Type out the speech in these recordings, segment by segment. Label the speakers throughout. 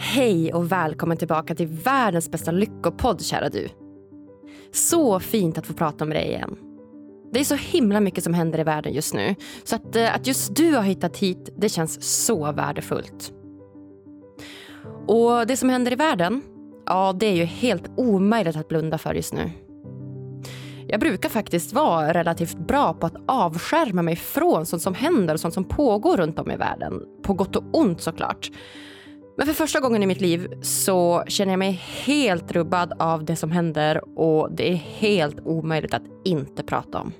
Speaker 1: Hej och välkommen tillbaka till världens bästa lyckopodd, kära du. Så fint att få prata med dig igen. Det är så himla mycket som händer i världen just nu. Så att, eh, att just du har hittat hit, det känns så värdefullt. Och det som händer i världen, ja det är ju helt omöjligt att blunda för just nu. Jag brukar faktiskt vara relativt bra på att avskärma mig från sånt som händer och sånt som pågår runt om i världen. På gott och ont såklart. Men för första gången i mitt liv så känner jag mig helt rubbad av det som händer och det är helt omöjligt att inte prata om.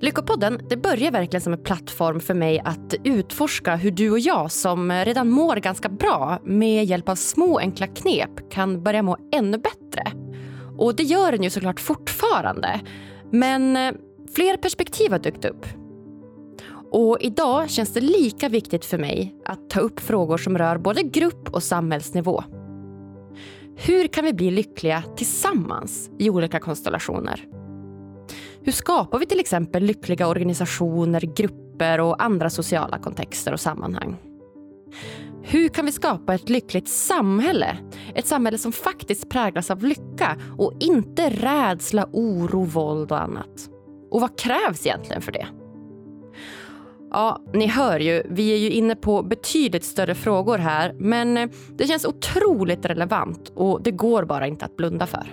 Speaker 1: Lyckopodden det börjar verkligen som en plattform för mig att utforska hur du och jag som redan mår ganska bra med hjälp av små enkla knep kan börja må ännu bättre. Och det gör den ju såklart fortfarande. Men eh, fler perspektiv har dykt upp. Och idag känns det lika viktigt för mig att ta upp frågor som rör både grupp och samhällsnivå. Hur kan vi bli lyckliga tillsammans i olika konstellationer? Hur skapar vi till exempel lyckliga organisationer, grupper och andra sociala kontexter och sammanhang? Hur kan vi skapa ett lyckligt samhälle? Ett samhälle som faktiskt präglas av lycka och inte rädsla, oro, våld och annat. Och vad krävs egentligen för det? Ja, ni hör ju, vi är ju inne på betydligt större frågor här men eh, det känns otroligt relevant och det går bara inte att blunda för.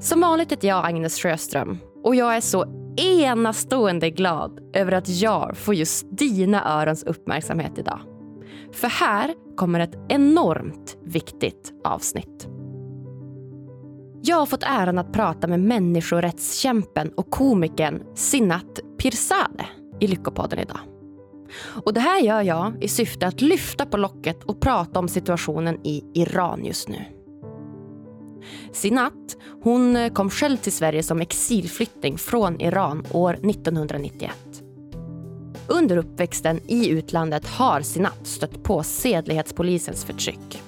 Speaker 1: Som vanligt heter jag Agnes Sjöström och jag är så enastående glad över att jag får just dina örons uppmärksamhet idag. För här kommer ett enormt viktigt avsnitt. Jag har fått äran att prata med människorättskämpen och komikern Sinat Pirzadeh i Lyckopodden idag. Och det här gör jag i syfte att lyfta på locket och prata om situationen i Iran just nu. Sinat hon kom själv till Sverige som exilflykting från Iran år 1991. Under uppväxten i utlandet har Sinat stött på sedlighetspolisens förtryck.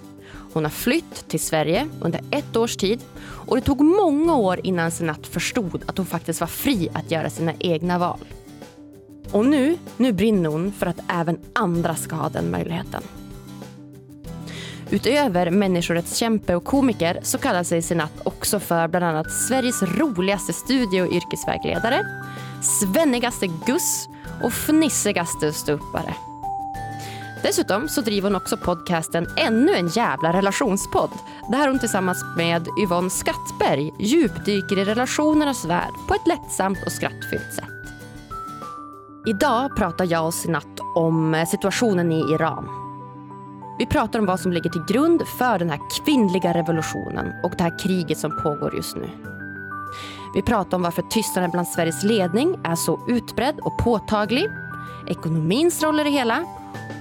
Speaker 1: Hon har flytt till Sverige under ett års tid och det tog många år innan Senat förstod att hon faktiskt var fri att göra sina egna val. Och nu, nu brinner hon för att även andra ska ha den möjligheten. Utöver människorättskämpe och komiker så kallar sig Senat också för bland annat Sveriges roligaste studie och yrkesvägledare, svennigaste guss och fnissigaste ståuppare. Dessutom så driver hon också podcasten Ännu en jävla relationspodd där hon tillsammans med Yvonne Skattberg djupdyker i relationernas värld på ett lättsamt och skrattfyllt sätt. Idag pratar jag och Sinat om eh, situationen i Iran. Vi pratar om vad som ligger till grund för den här kvinnliga revolutionen och det här kriget som pågår just nu. Vi pratar om varför tystnaden bland Sveriges ledning är så utbredd och påtaglig, ekonomins roll i det hela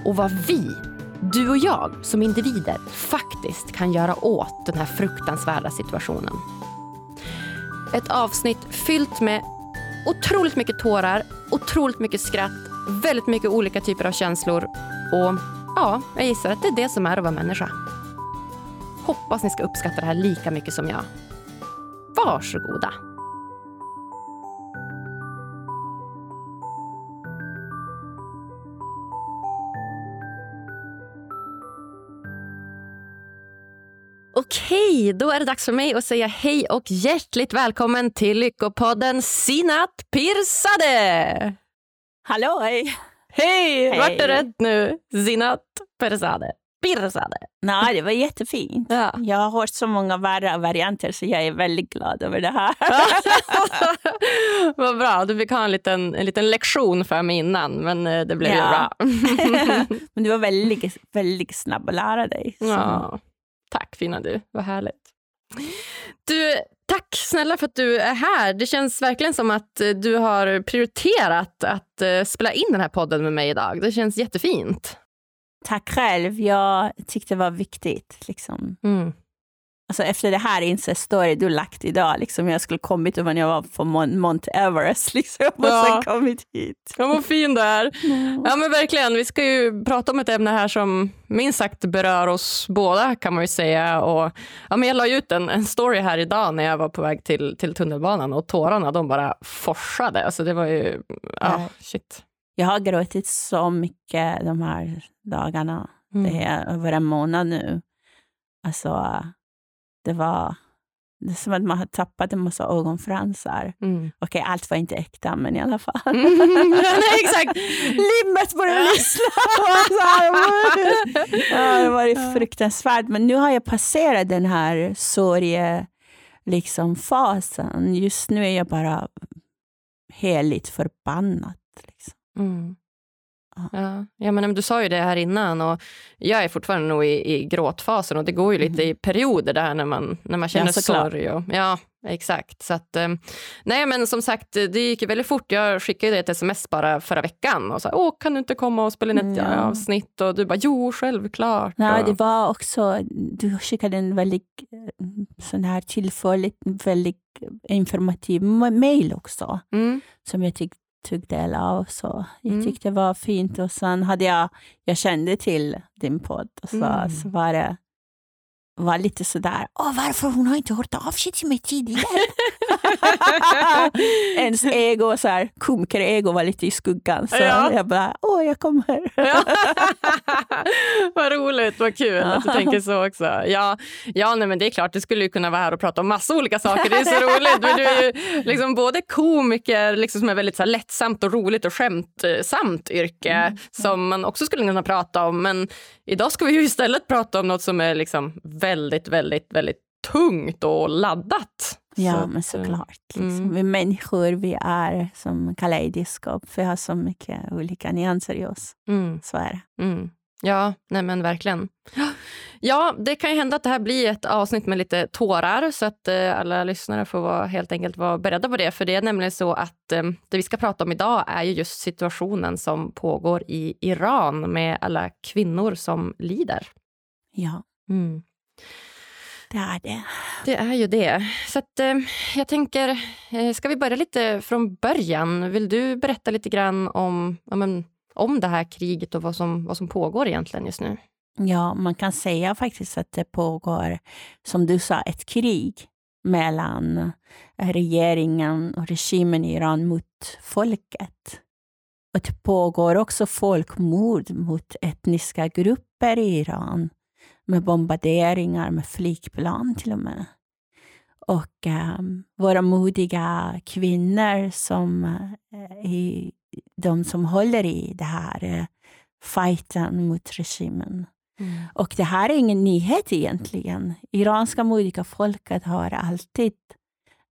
Speaker 1: och vad vi, du och jag som individer faktiskt kan göra åt den här fruktansvärda situationen. Ett avsnitt fyllt med otroligt mycket tårar, otroligt mycket skratt, väldigt mycket olika typer av känslor och ja, jag gissar att det är det som är att vara människa. Hoppas ni ska uppskatta det här lika mycket som jag. Varsågoda. Okej, då är det dags för mig att säga hej och hjärtligt välkommen till Lyckopodden Sinat Pirzadeh!
Speaker 2: Halloj!
Speaker 1: Hej!
Speaker 2: Hej.
Speaker 1: Vart är rätt nu? Sinat Pirzadeh. Pirzadeh.
Speaker 2: Nej, det var jättefint.
Speaker 1: Ja.
Speaker 2: Jag har hört så många värre varianter så jag är väldigt glad över det här.
Speaker 1: Vad bra, du fick ha en liten, en liten lektion för mig innan men eh, det blev ju
Speaker 2: Ja.
Speaker 1: bra.
Speaker 2: Men du var väldigt, väldigt snabb att lära dig. Så.
Speaker 1: Ja, tack fina du, vad härligt. Du, tack snälla för att du är här. Det känns verkligen som att eh, du har prioriterat att eh, spela in den här podden med mig idag. Det känns jättefint.
Speaker 2: Tack själv. Jag tyckte det var viktigt. Liksom.
Speaker 1: Mm.
Speaker 2: Alltså, efter det här Insta-story du lagt idag, liksom, jag skulle kommit när jag var på Mount, Mount Everest liksom, och
Speaker 1: Ja.
Speaker 2: sen kommit hit.
Speaker 1: Ja, vad fin du är. Ja, men verkligen. Vi ska ju prata om ett ämne här som minst sagt berör oss båda kan man ju säga. Och, ja, men jag la ut en, en story här idag när jag var på väg till, till tunnelbanan och tårarna de bara forsade. Alltså, det var ju, ja,
Speaker 2: Ja.
Speaker 1: shit.
Speaker 2: Jag har gråtit så mycket de här dagarna.
Speaker 1: Mm.
Speaker 2: Det är över en månad nu. Alltså, det var det är som att man har tappat en massa ögonfransar.
Speaker 1: Mm.
Speaker 2: Okej, allt var inte äkta, men i alla fall.
Speaker 1: Nej, exakt.
Speaker 2: Limmet började lyssna. ja, det var fruktansvärt. Men nu har jag passerat den här sorge liksom, fasen. Just nu är jag bara heligt förbannad. Liksom.
Speaker 1: Mm.
Speaker 2: Ja.
Speaker 1: Ja. Ja, men du sa ju det här innan och jag är fortfarande nog i, i gråtfasen och det går ju lite
Speaker 2: Mhm.
Speaker 1: i perioder där när man, när man känner
Speaker 2: såklart.
Speaker 1: sorg. Och, ja, exakt. Så att, eh, nej, men som sagt, det gick ju väldigt fort. Jag skickade dig ett sms bara förra veckan och sa, åh, kan du inte komma och spela in ett
Speaker 2: Ja.
Speaker 1: avsnitt? Och du bara, jo, självklart.
Speaker 2: Nej,
Speaker 1: och,
Speaker 2: det var också, du skickade en väldigt eh, sån här tillförligt, väldigt informativ ma- mail också.
Speaker 1: mm,
Speaker 2: som jag tyck, tog del av. Så jag
Speaker 1: Mm.
Speaker 2: tyckte det var fint. Och sen hade jag, jag kände till din podd och så,
Speaker 1: Mm.
Speaker 2: så var det var lite sådär, Åh, varför hon har inte hört av sig till mig tidigare. Ens ego, så här, komiker-ego var lite i skuggan. Så
Speaker 1: Ja.
Speaker 2: jag bara, åh jag kommer.
Speaker 1: Vad roligt, vad kul att du tänker så också. Ja, ja nej, men det är klart, du skulle ju kunna vara här och prata om massa olika saker. Det är så roligt. Men du är ju liksom både komiker, liksom, som är väldigt så här, lättsamt och roligt och skämtsamt yrke
Speaker 2: Mm,
Speaker 1: som man också skulle kunna prata om. Men idag ska vi ju istället prata om något som är liksom väldigt, väldigt, väldigt tungt och laddat.
Speaker 2: Ja,
Speaker 1: Så
Speaker 2: men
Speaker 1: att,
Speaker 2: såklart. Liksom.
Speaker 1: mm.
Speaker 2: Vi människor, vi är som kaleidoskop. Vi har så mycket olika nyanser i oss.
Speaker 1: Mm.
Speaker 2: Så är det.
Speaker 1: Mm. Ja, nej men verkligen. Ja, det kan ju hända att det här blir ett avsnitt med lite tårar så att eh, alla lyssnare får vara, helt enkelt vara beredda på det. För det är nämligen så att eh, det vi ska prata om idag är ju just situationen som pågår i Iran med alla kvinnor som lider.
Speaker 2: Ja,
Speaker 1: Mm.
Speaker 2: det är det.
Speaker 1: Det är ju det. Så att, eh, jag tänker, eh, ska vi börja lite från början? Vill du berätta lite grann om, ja, men, om det här kriget och vad som, vad som pågår egentligen just nu?
Speaker 2: Ja, man kan säga faktiskt att det pågår, som du sa, ett krig mellan eh, regeringen och regimen i Iran mot folket. Och det pågår också folkmord mot etniska grupper i Iran med bombarderingar med flygplan till och med. Och eh, våra modiga kvinnor som eh, i de som håller i det här eh, fighten mot regimen. Och det här är ingen nyhet egentligen. Iranska modiga folket har alltid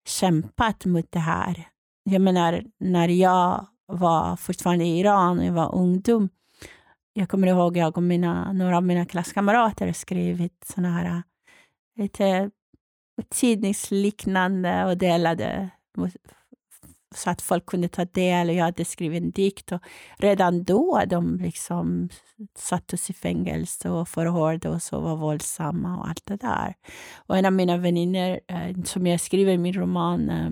Speaker 2: kämpat mot det här. Jag menar, när jag var fortfarande i Iran och jag var ungdom, jag kommer ihåg jag och mina, några av mina klasskamrater skrivit såna här eh, lite tidningsliknande och delade så att folk kunde ta del. Och jag hade skrivit en dikt. Och redan då de liksom satte oss i fängelse och förhörde och var våldsamma och allt det där. Och en av mina vänner eh, som jag skriver i min roman eh,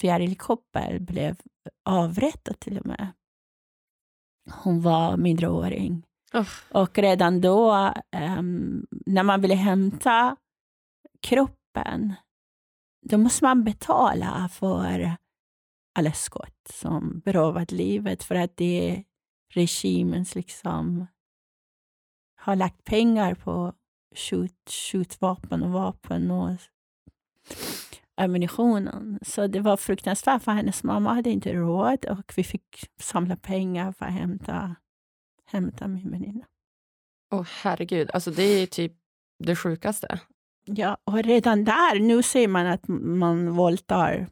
Speaker 2: Fjäril Koppel blev avrättad till och med. Hon var mindreåring.
Speaker 1: Oh.
Speaker 2: Och redan då, ehm, när man ville hämta kroppen, då måste man betala för alla skott som berövat livet för att det är regimens liksom har lagt pengar på skjut, skjutvapen och vapen och ammunitionen. Så det var fruktansvärt för hennes mamma hade inte råd och vi fick samla pengar för att hämta, hämta min väninna.
Speaker 1: Åh herregud, alltså det är typ det sjukaste.
Speaker 2: Ja, och redan där, nu ser man att man våldtar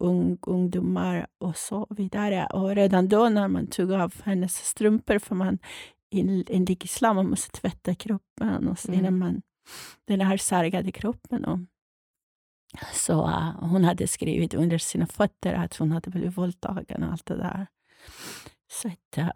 Speaker 2: ung, ungdomar och så vidare. Och redan då när man tog av hennes strumpor, för man enligt islam man måste tvätta kroppen och så
Speaker 1: Mm.
Speaker 2: innan man den här sargade kroppen. Och, så uh, hon hade skrivit under sina fötter att hon hade blivit våldtagen och allt det där. Så, att, uh,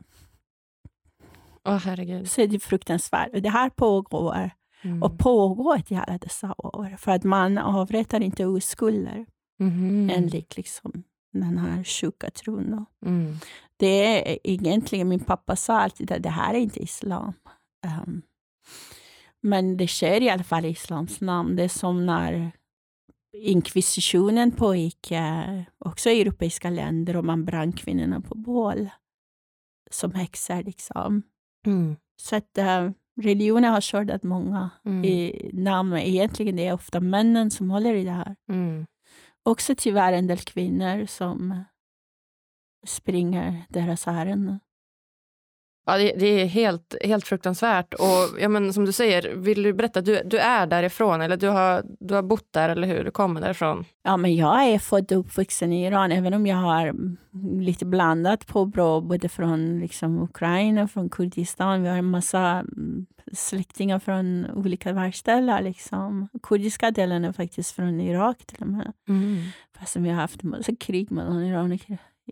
Speaker 1: Åh herregud.
Speaker 2: så är det fruktansvärt. Och det här pågår
Speaker 1: Mm.
Speaker 2: och pågått i alla dessa år. För att man avrättar inte oskulder
Speaker 1: Mhm.
Speaker 2: enligt liksom den här sjuka tron.
Speaker 1: Mm.
Speaker 2: Det är egentligen, min pappa sa alltid att det här är inte islam. Ehm, men det sker i alla fall i islams namn. Det är som när inkvisitionen pågick eh, också i europeiska länder och man brann kvinnorna på bål som häxor. Liksom.
Speaker 1: Mm.
Speaker 2: Så att eh, religionen har skördat många
Speaker 1: Mm.
Speaker 2: i namn. Egentligen det är ofta männen som håller i det här.
Speaker 1: Mm.
Speaker 2: Också tyvärr en del kvinnor som springer deras ärenden.
Speaker 1: Ja, det, det är helt, helt fruktansvärt. Och ja, men, som du säger, vill du berätta, du, du är därifrån, eller du har, du har bott där, eller hur? Du kommer därifrån.
Speaker 2: Ja, men jag är född och uppvuxen i Iran, även om jag har mm, lite blandat påbrå, både från liksom, Ukraina och från Kurdistan. Vi har en massa mm, släktingar från olika världsdelar. Liksom. Kurdiska delen är faktiskt från Irak till och med. Fast vi har haft en massa krig mellan Iran och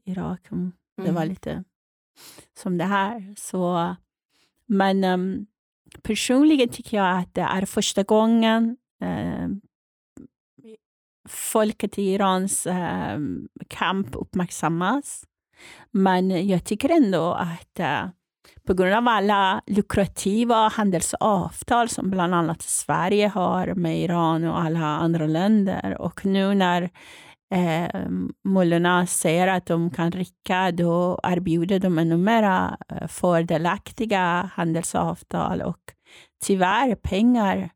Speaker 2: Irak. Mm, Det var
Speaker 1: Mm.
Speaker 2: lite som det här. Så, men um, personligen tycker jag att det är första gången eh, folket i Irans eh, kamp uppmärksammas. Men jag tycker ändå att eh, på grund av alla lukrativa handelsavtal som bland annat Sverige har med Iran och alla andra länder och nu när eh, mullorna säger att de kan rycka, då erbjuder de ännu mera eh, fördelaktiga handelsavtal och tyvärr pengar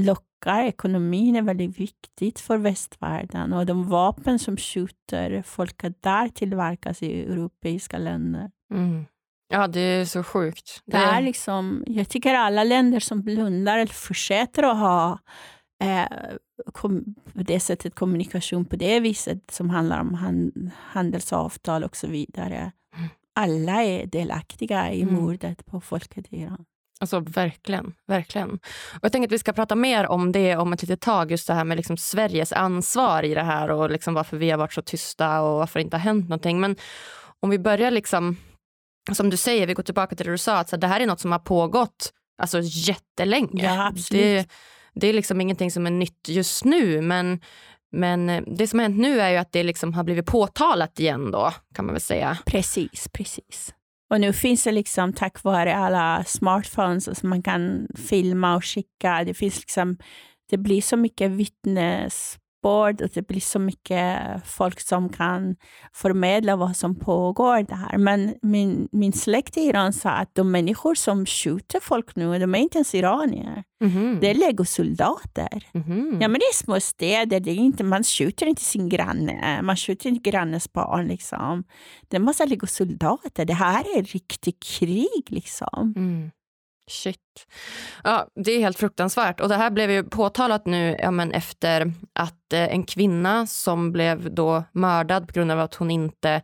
Speaker 2: lockar. Ekonomin är väldigt viktigt för västvärlden och de vapen som skjuter folket där tillverkas i europeiska länder.
Speaker 1: Mm. Ja, det är så sjukt.
Speaker 2: Det är liksom, jag tycker alla länder som blundar eller fortsätter att ha på det sättet kommunikation på det viset som handlar om han, handelsavtal och så vidare.
Speaker 1: Mm.
Speaker 2: Alla är delaktiga i
Speaker 1: Mm.
Speaker 2: mordet på folket i Iran.
Speaker 1: Alltså verkligen, verkligen. Och jag tänker att vi ska prata mer om det om ett litet tag, just det här med liksom Sveriges ansvar i det här och liksom varför vi har varit så tysta och varför det inte har hänt någonting. Men om vi börjar liksom, som du säger, vi går tillbaka till det du sa, att det här är något som har pågått alltså, jättelänge.
Speaker 2: Ja, absolut.
Speaker 1: Det, det är liksom ingenting som är nytt just nu, men, men eh, det som har hänt nu är ju att det liksom har blivit påtalat igen då, kan man väl säga.
Speaker 2: Precis, precis. Och nu finns det liksom tack vare alla smartphones som man kan filma och skicka. Det finns liksom, det blir så mycket vittnes vittnesbörd och det blir så mycket folk som kan förmedla vad som pågår där. Men min, min släkt i Iran sa att de människor som skjuter folk nu, de är inte ens iranier.
Speaker 1: Mhm.
Speaker 2: Det är legosoldater.
Speaker 1: Mhm.
Speaker 2: Ja, men det är små städer. Det är inte, man skjuter inte sin granne. Man skjuter inte grannens barn. Liksom. Det är en massa legosoldater. Det här är riktigt krig. Liksom.
Speaker 1: Mm. Shit. Ja, det är helt fruktansvärt. Och det här blev ju påtalat nu ja, men efter att eh, en kvinna som blev då mördad på grund av att hon inte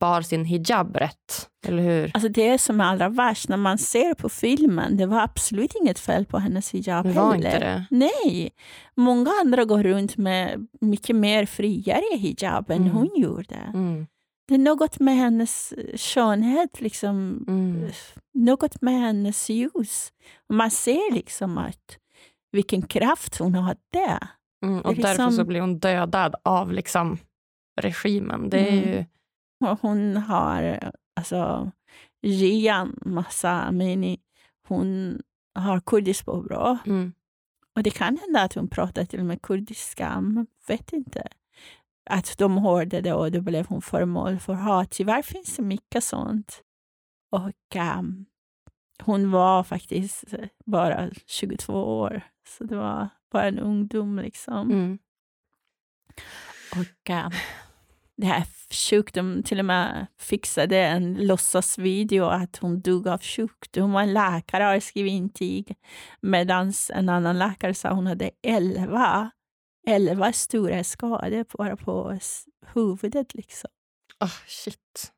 Speaker 1: bar sin hijab rätt. Eller hur?
Speaker 2: Alltså det som är allra värst när man ser på filmen, det var absolut inget fel på hennes hijab
Speaker 1: Det var
Speaker 2: heller.
Speaker 1: inte det.
Speaker 2: Nej, många andra går runt med mycket mer friare hijab än
Speaker 1: Mm.
Speaker 2: hon gjorde.
Speaker 1: Mm.
Speaker 2: Det är något med hennes skönhet, liksom,
Speaker 1: Mm.
Speaker 2: något med hennes ljus. Man ser liksom att vilken kraft hon hade.
Speaker 1: Mm. Och
Speaker 2: är
Speaker 1: därför
Speaker 2: liksom-
Speaker 1: så blir hon dödad av liksom regimen. Det är
Speaker 2: Mm.
Speaker 1: ju...
Speaker 2: Och hon har, alltså, Gian Massa Amini, hon har kurdiskt påbrå.
Speaker 1: Mm.
Speaker 2: Och det kan hända att hon pratar till och med kurdiska, men vet inte. Att de hörde det och då blev hon föremål för hat. Tyvärr finns det mycket sånt. Och ehm, hon var faktiskt bara 22 år, så det var bara en ungdom liksom.
Speaker 1: Mm.
Speaker 2: Och äh, det här är sjukt, de till och med fixade en låtsasvideo att hon dog av sjukdom. En läkare har skrivit intyg. Medan en annan läkare sa hon hade 11, 11 stora skador bara på huvudet. Liksom.
Speaker 1: Ah, shit.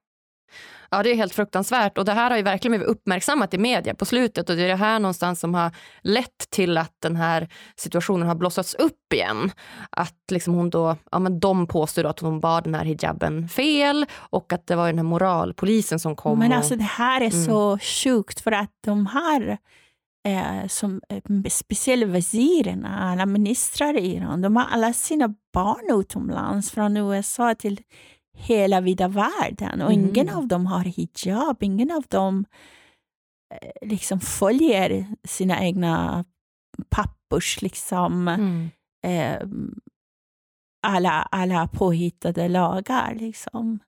Speaker 1: Ja, det är helt fruktansvärt. Och det här har ju verkligen blivit uppmärksammat i media på slutet. Och det är det här någonstans som har lett till att den här situationen har blossats upp igen. Att liksom hon då, ja men de påstår att hon bar den här hijaben fel och att det var den här moralpolisen som kom.
Speaker 2: Men
Speaker 1: och,
Speaker 2: alltså det här är
Speaker 1: Mm.
Speaker 2: så sjukt för att de här eh, som eh, speciellt vazirerna, alla ministrar i Iran, de har alla sina barn utomlands från USA till hela vida världen och
Speaker 1: Mm.
Speaker 2: ingen av dem har hijab, ingen av dem eh, liksom följer sina egna pappors liksom,
Speaker 1: mm.
Speaker 2: eh, alla, alla påhittade lagar. Liksom.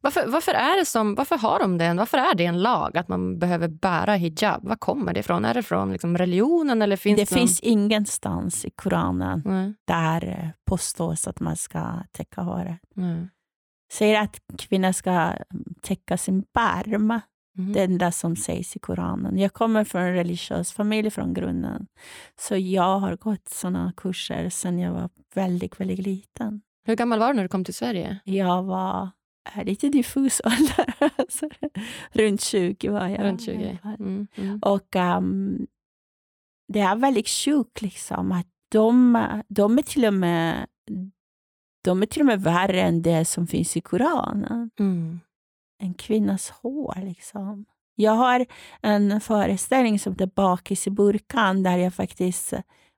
Speaker 1: Varför, varför, är det som, varför har de det? Varför är det en lag att man behöver bära hijab? Var kommer det ifrån? Är det från liksom religionen? Eller finns
Speaker 2: det
Speaker 1: någon...
Speaker 2: finns ingenstans i Koranen
Speaker 1: Nej.
Speaker 2: där eh, påstås att man ska täcka håret.
Speaker 1: Nej.
Speaker 2: Säger att kvinnor ska mm, täcka sin barm.
Speaker 1: Mhm.
Speaker 2: Det enda som sägs i Koranen. Jag kommer från en religiös familj från grunden. Så jag har gått såna kurser sedan jag var väldigt, väldigt liten.
Speaker 1: Hur gammal var du när du kom till Sverige?
Speaker 2: Jag var är lite diffus ålder. Alltså, runt 20 var jag.
Speaker 1: Runt
Speaker 2: i
Speaker 1: 20?
Speaker 2: alla fall.
Speaker 1: Mm. Mm.
Speaker 2: Och um, det är väldigt sjukt liksom, att de, de, är till och med, de är till och med värre än det som finns i Koranen.
Speaker 1: Mm.
Speaker 2: En kvinnas hår. Liksom. Jag har en föreställning som heter Bakis i burkan där jag faktiskt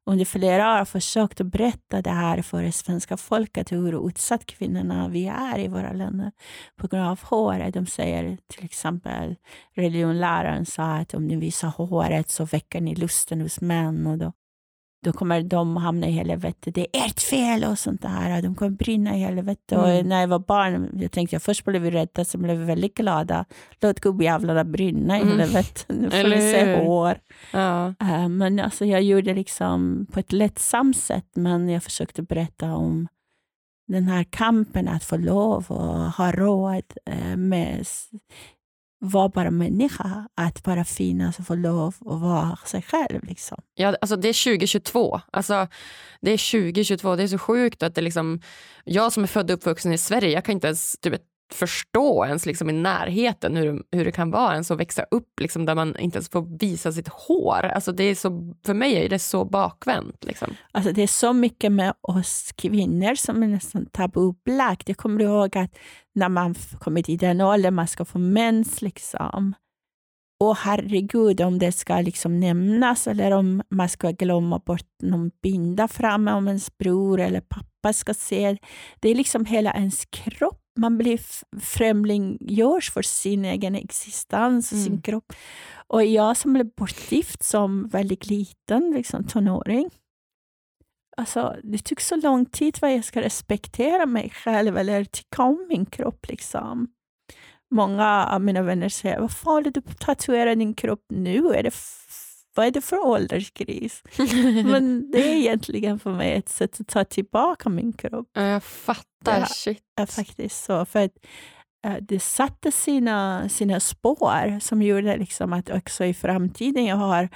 Speaker 2: under flera år har försökt att berätta det här för det svenska folket, hur utsatt kvinnorna vi är i våra länder på grund av håret. De säger till exempel, religionläraren sa att om ni visar håret så väcker ni lusten hos män och då, då kommer de hamna i helvetet. Det är ert fel och sånt där. De kommer brinna i helvetet.
Speaker 1: Mm.
Speaker 2: Och när jag var barn jag tänkte jag först blev vi rädda, sen blev vi väldigt glada. Låt gubbjävlarna brinna i
Speaker 1: Mm.
Speaker 2: helvetet. Nu får
Speaker 1: Eller
Speaker 2: ni se hår.
Speaker 1: Ja.
Speaker 2: Eh, Men alltså jag gjorde liksom på ett lättsamt sätt, men jag försökte berätta om den här kampen att få lov och ha råd eh, med vara bara människa, att bara finnas och få lov att vara sig själv. Liksom.
Speaker 1: Ja, alltså det är 2022. Alltså, det är 2022. Det är så sjukt att det liksom... Jag som är född och uppvuxen i Sverige, jag kan inte ens typ, förstå ens liksom i närheten hur, hur det kan vara ens att växa upp liksom, där man inte ens får visa sitt hår. Alltså det är så, för mig är det så bakvänt. Liksom.
Speaker 2: Alltså det är så mycket med oss kvinnor som är nästan tabubelagt. Jag kommer ihåg att när man kommer till den åldern man ska få mens, liksom. Och herregud, om det ska liksom nämnas eller om man ska glömma bort någon binda framme om ens bror eller pappa ska se. Det är liksom hela ens kropp. Man blir främlinggörs för sin egen existens och sin
Speaker 1: Mm.
Speaker 2: kropp. Och jag som blev bortgift som väldigt liten, liksom tonåring, Alltså, det tog så lång tid vad jag ska respektera mig själv eller tycka om min kropp. Liksom. Många av mina vänner säger, vad håller du på att tatuera din kropp nu? Är det vad är det för ålderskris? Men det är egentligen för mig ett sätt att ta tillbaka min kropp.
Speaker 1: Ja, jag fattar.
Speaker 2: Ja.
Speaker 1: Shit.
Speaker 2: är faktiskt så. För att, eh, det satte sina, sina spår som gjorde liksom att också i framtiden jag har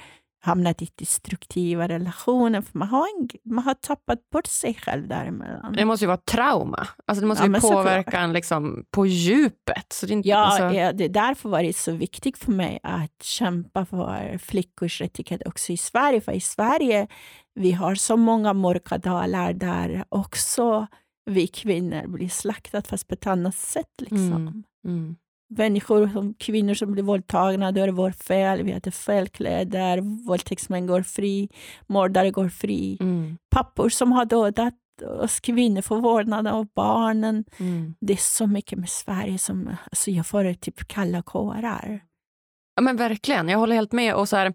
Speaker 2: hamnat i destruktiva relationer. För man har, en, man har tappat bort sig själv däremellan.
Speaker 1: Det måste ju vara trauma. Alltså det måste
Speaker 2: Ja,
Speaker 1: ju påverka en liksom på djupet. Så det är inte,
Speaker 2: Ja,
Speaker 1: alltså,
Speaker 2: ja, det är därför var det så viktigt för mig att kämpa för flickors rättigheter också i Sverige. För i Sverige vi har så många mörka dalar där också vi kvinnor blir slaktade fast på ett annat sätt. Liksom.
Speaker 1: Mm. Mm.
Speaker 2: Människor, som kvinnor som blir våldtagna, då är det vårt fel. Vi hade fel kläder, våldtäktsmän går fri, mördare går fri.
Speaker 1: Mm.
Speaker 2: Pappor som har dödat oss kvinnor får vårdnaden av barnen.
Speaker 1: Mm.
Speaker 2: Det är så mycket med Sverige som alltså jag får typ kalla kårar.
Speaker 1: Ja, men verkligen, jag håller helt med. Och så här,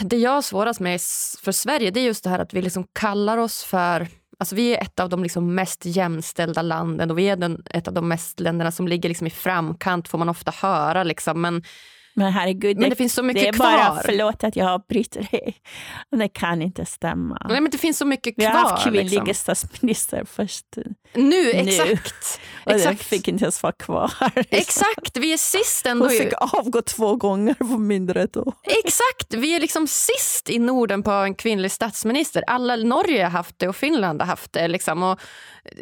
Speaker 1: det jag har svårast med för Sverige det är just det här att vi liksom kallar oss för... Alltså vi är ett av de liksom mest jämställda landen och vi är den, ett av de mest länderna som ligger liksom i framkant får man ofta höra. Liksom. Men,
Speaker 2: men herregud,
Speaker 1: men det finns så mycket
Speaker 2: det är
Speaker 1: kvar.
Speaker 2: bara, förlåt att jag bryter dig, det kan inte stämma.
Speaker 1: Nej, men det finns så mycket
Speaker 2: Vi
Speaker 1: kvar.
Speaker 2: har haft kvinnliga
Speaker 1: liksom.
Speaker 2: statsminister först
Speaker 1: Nu, exakt.
Speaker 2: och den
Speaker 1: exakt.
Speaker 2: fick inte ens vara kvar.
Speaker 1: Exakt, vi är sist ändå.
Speaker 2: Hon fick avgå två gånger på mindre än ett år.
Speaker 1: Exakt, vi är liksom sist i Norden på en kvinnlig statsminister. Alla Norge har haft det och Finland har haft det. Liksom. Och,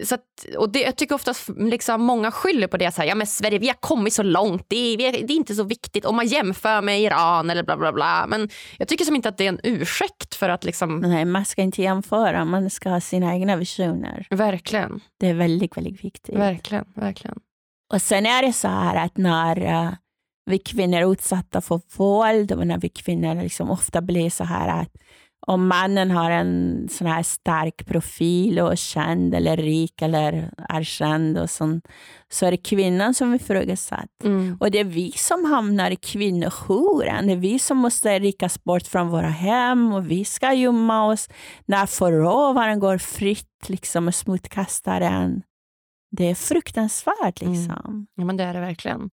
Speaker 1: så att, och det, jag tycker ofta att liksom, många skyller på det. Så här, ja, men Sverige, vi har kommit så långt, det är, vi är, det är inte så viktigt om man jämför med Iran eller bla bla bla. Men jag tycker som inte att det är en ursäkt för att liksom,
Speaker 2: Nej, man ska inte jämföra, man ska ha sina egna visioner.
Speaker 1: verkligen,
Speaker 2: Det är väldigt, väldigt viktigt.
Speaker 1: verkligen, verkligen.
Speaker 2: Och sen är det så här att när eh, vi kvinnor är utsatta för våld och när vi kvinnor liksom ofta blir så här att om mannen har en sån här stark profil och är känd eller rik eller är känd och sån, så är det kvinnan som ifrågasatt.
Speaker 1: Mm.
Speaker 2: Och det är vi som hamnar i kvinnojouren. Det är vi som måste ryckas bort från våra hem och vi ska gömma oss när förövaren går fritt liksom, och smutskastar en. Det är fruktansvärt.
Speaker 1: Mm.
Speaker 2: liksom.
Speaker 1: Ja, men det är det verkligen.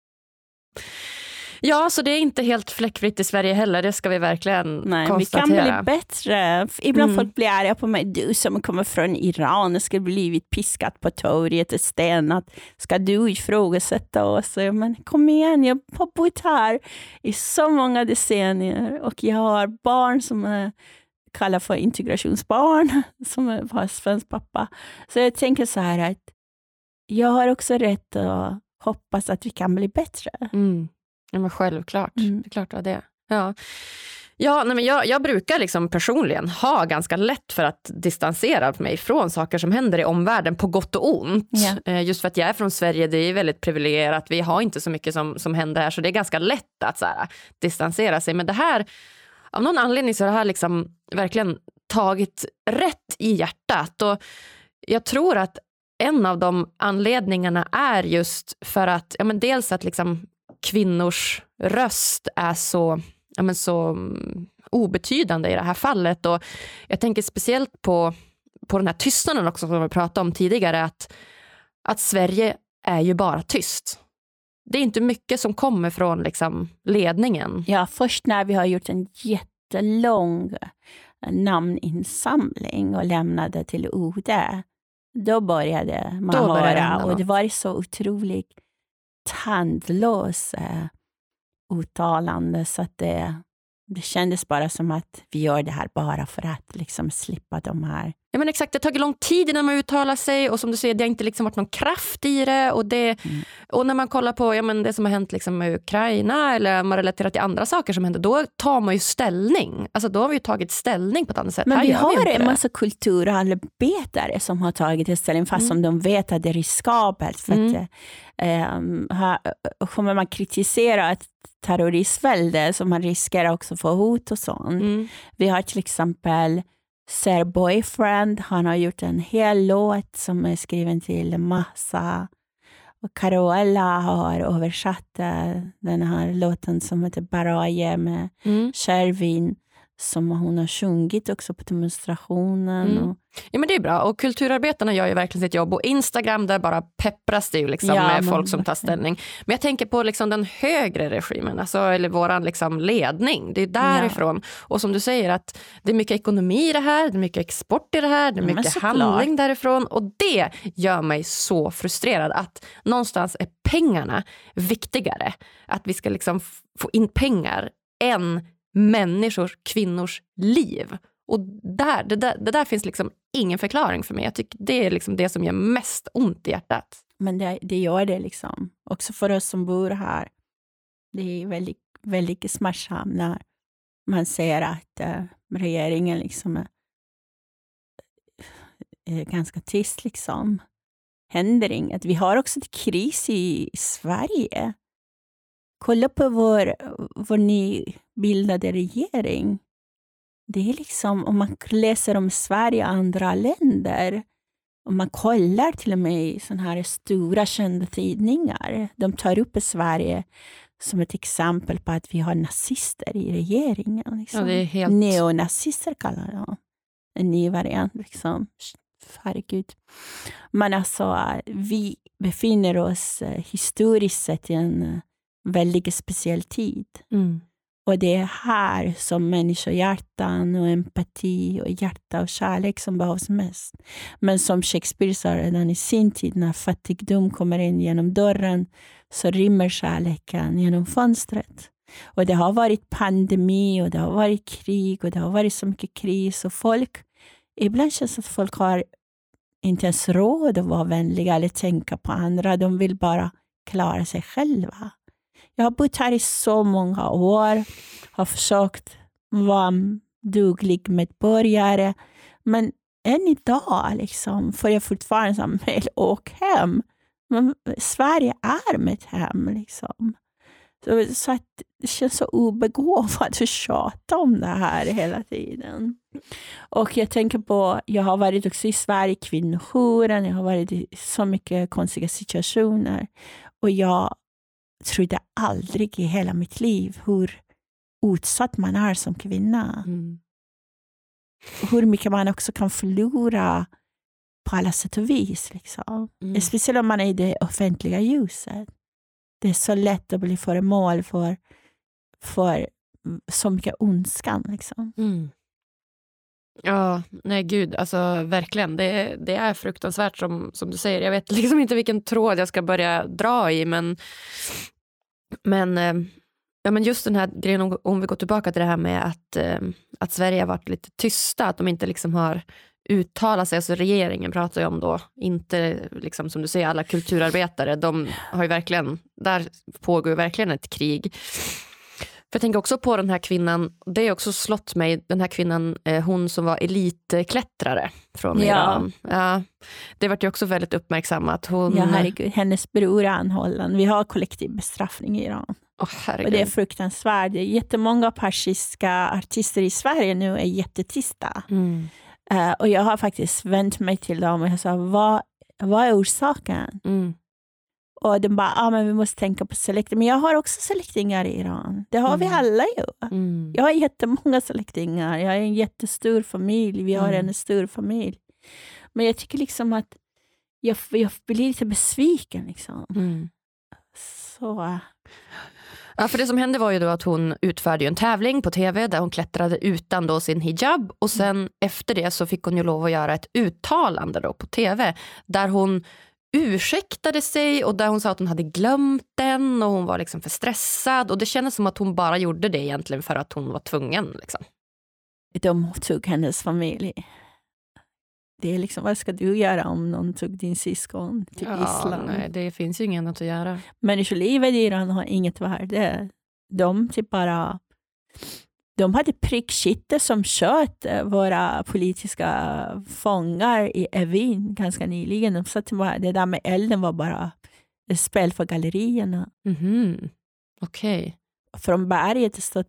Speaker 1: Ja, så det är inte helt fläckfritt i Sverige heller, det ska vi verkligen
Speaker 2: Nej, vi
Speaker 1: konstatera.
Speaker 2: kan bli bättre. Ibland
Speaker 1: Mm.
Speaker 2: folk blir arga på mig. Du som kommer från Iran ska blivit piskat på torget och stenat. Ska du ifrågasätta oss? Men kom igen, jag har bott här i så många decennier och jag har barn som är kallar för integrationsbarn, som har svensk pappa. Så jag tänker så här att jag har också rätt att hoppas att vi kan bli bättre.
Speaker 1: Mm. Ja, men självklart.
Speaker 2: Mm.
Speaker 1: Det är klart det var det. Ja. Ja, nej, men jag, jag brukar liksom personligen ha ganska lätt för att distansera mig från saker som händer i omvärlden på gott och ont. Eh, Just för att jag är från Sverige, det är väldigt privilegierat, vi har inte så mycket som, som händer här så det är ganska lätt att så här, distansera sig. Men det här, av någon anledning så har det här liksom verkligen tagit rätt i hjärtat. Och jag tror att en av de anledningarna är just för att, ja, men dels att liksom kvinnors röst är så, ja, men så mm, obetydande i det här fallet. Och jag tänker speciellt på, på den här tystnaden också som vi pratade om tidigare, att, att Sverige är ju bara tyst. Det är inte mycket som kommer från liksom, ledningen.
Speaker 2: Ja, först när vi har gjort en jättelång eh, namninsamling och lämnade till UD, då började man
Speaker 1: Då började
Speaker 2: höra. Och det var så otroligt tandlösa uttalande så att det, det kändes bara som att vi gör det här bara för att liksom slippa de här
Speaker 1: Ja, men exakt, det har tagit lång tid innan man uttalar sig och som du säger, det har inte liksom varit någon kraft i det. Och, det,
Speaker 2: Mm.
Speaker 1: och när man kollar på ja, men det som har hänt liksom med Ukraina eller man relaterar till andra saker som händer, då tar man ju ställning. Alltså då har vi ju tagit ställning på ett annat sätt.
Speaker 2: Men
Speaker 1: Här
Speaker 2: vi har
Speaker 1: inte
Speaker 2: en
Speaker 1: det.
Speaker 2: massa kulturarbetare som har tagit ställning fast
Speaker 1: Mm.
Speaker 2: som de vet att det är riskabelt. För
Speaker 1: Mm.
Speaker 2: att, eh, här, kommer man kritisera ett terroristvälde så man riskerar också få hot och sånt.
Speaker 1: Mm.
Speaker 2: Vi har till exempel Sir Boyfriend, han har gjort en hel låt som är skriven till massa. Och Carola har översatt eh, den här låten som heter Baraje med
Speaker 1: Mm.
Speaker 2: Shervin som hon har sjungit också på demonstrationen.
Speaker 1: Mm.
Speaker 2: Och,
Speaker 1: Ja, men det är bra och kulturarbetarna gör ju verkligen sitt jobb och Instagram där bara peppras det ju liksom
Speaker 2: Ja,
Speaker 1: med folk som tar ställning. Men jag tänker på liksom den högre regimen, alltså, eller våran liksom ledning. Det är därifrån. Och som du säger att det är mycket ekonomi i det här, det är mycket export i det här, det är
Speaker 2: Ja,
Speaker 1: mycket
Speaker 2: såklart.
Speaker 1: handling därifrån och det gör mig så frustrerad att någonstans är pengarna viktigare. Att vi ska liksom få in pengar än människors, kvinnors liv. Och där, det, där, det där finns liksom ingen förklaring för mig. Jag tycker det är liksom det som gör mest ont i hjärtat.
Speaker 2: men det, det gör det liksom. Också för oss som bor här. Det är väldigt, väldigt smärtsamt när man ser att eh, regeringen liksom är, är ganska tyst. Liksom. Händer inget. Vi har också en kris i Sverige. Kolla på vår, vår nybildade regering. Det är liksom, om man läser om Sverige och andra länder, om man kollar till och med i såna här stora kända tidningar, de tar upp Sverige som ett exempel på att vi har nazister i regeringen. Liksom.
Speaker 1: Ja, det är helt...
Speaker 2: Neonazister kallar de En ny variant. Liksom. Herregud. Men alltså, vi befinner oss eh, historiskt sett i en eh, väldigt speciell tid.
Speaker 1: Mm.
Speaker 2: Och det är här som människohjärtan och empati och hjärta och kärlek som behövs mest. Men som Shakespeare sa redan i sin tid, när fattigdom kommer in genom dörren så rymmer kärleken genom fönstret. Och det har varit pandemi och det har varit krig och det har varit så mycket kris och folk, ibland känns det att folk har inte ens råd att vara vänliga eller tänka på andra. De vill bara klara sig själva. Jag har bott här i så många år, har försökt vara en duglig medborgare, men än idag liksom, får jag fortfarande som mejl, åk hem. Men Sverige är mitt hem. Liksom. Så, så att det känns så obegåvat att tjata om det här hela tiden. Och jag tänker på, jag har varit också i Sverige, kvinnojouren, jag har varit i så mycket konstiga situationer. Och jag trodde aldrig i hela mitt liv hur utsatt man är som kvinna.
Speaker 1: Mm.
Speaker 2: Hur mycket man också kan förlora på alla sätt och vis. Liksom.
Speaker 1: Mm.
Speaker 2: Speciellt om man är i det offentliga ljuset. Det är så lätt att bli föremål för, för så mycket ondskan. Liksom.
Speaker 1: Mm. Ja, nej gud, alltså verkligen. Det, det är fruktansvärt som, som du säger. Jag vet liksom inte vilken tråd jag ska börja dra i, men, men, eh, ja, men just den här grejen, om, om vi går tillbaka till det här med att, eh, att Sverige har varit lite tysta, att de inte liksom har uttalat sig. Alltså regeringen pratar ju om då, inte liksom som du säger alla kulturarbetare, de har ju verkligen, där pågår ju verkligen ett krig. För jag tänker också på den här kvinnan, det har också slått mig, den här kvinnan, eh, hon som var elitklättrare från. Iran. Ja, det vart ju också väldigt uppmärksammat. Hon,
Speaker 2: Ja, herregud, hennes bror är anhållen. Vi har kollektiv bestraffning i Iran.
Speaker 1: Herregud.
Speaker 2: Och det är fruktansvärt. Jättemånga persiska artister i Sverige nu är jättetysta.
Speaker 1: mm.
Speaker 2: Eh, och jag har faktiskt vänt mig till dem och jag sa, vad, vad är orsaken?
Speaker 1: Mm.
Speaker 2: Och de bara, ah, men vi måste tänka på släktingar. Men jag har också släktingar i Iran. Det har vi
Speaker 1: Mm.
Speaker 2: alla ju.
Speaker 1: Mm.
Speaker 2: Jag har jättemånga släktingar. Jag har en jättestor familj. Vi har
Speaker 1: Mm.
Speaker 2: en stor familj. Men jag tycker liksom att jag, jag blir lite besviken. Liksom.
Speaker 1: Mm.
Speaker 2: Så,
Speaker 1: Ja, för det som hände var ju då att hon utförde en tävling på tv där hon klättrade utan då sin hijab och sen efter det så fick hon ju lov att göra ett uttalande då på tv där hon ursäktade sig och där hon sa att hon hade glömt den och hon var liksom för stressad och det kändes som att hon bara gjorde det egentligen för att hon var tvungen. Liksom.
Speaker 2: de tog hennes familj. Det är liksom, vad ska du göra om någon tog din syskon till Island?
Speaker 1: nej, det finns ju inget annat att göra.
Speaker 2: Människolivet i Iran har inget värde. De typ bara... De hade prickskytte som sköt eh, våra politiska fångar i Evin ganska nyligen. Att det där med elden var bara ett spel för gallerierna.
Speaker 1: Mhm. Okej.
Speaker 2: Från berget stod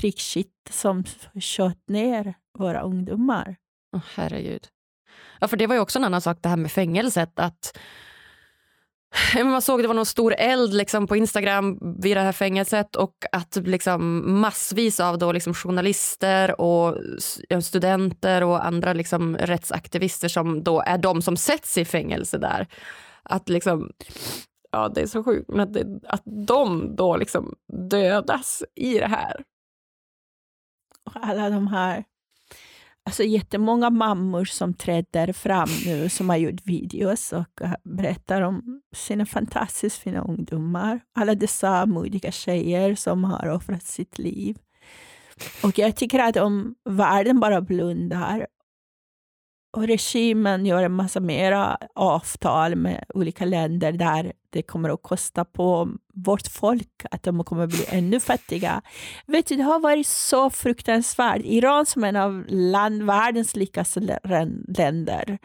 Speaker 2: prickskytte som sköt ner våra ungdomar.
Speaker 1: Åh, herregud. Ja, för det var ju också en annan sak det här med fängelset. Att man såg det var någon stor eld liksom, på Instagram vid det här fängelset och att liksom, massvis av då, liksom, journalister och studenter och andra liksom, rättsaktivister som då är de som sätts i fängelse där. Att liksom, ja det är så sjukt, men att, det, att de då liksom dödas i det här.
Speaker 2: Och alla de här alltså jättemånga mammor som träder fram nu som har gjort videos och eh, berättar om sina fantastiskt fina ungdomar. Alla dessa modiga tjejer som har offrat sitt liv. Och jag tycker att om världen bara blundar och regimen gör en massa mera avtal med olika länder där det kommer att kosta på vårt folk att de kommer att bli ännu fattiga. Vet du, det har varit så fruktansvärt. Iran som är en av land, världens rikaste länder.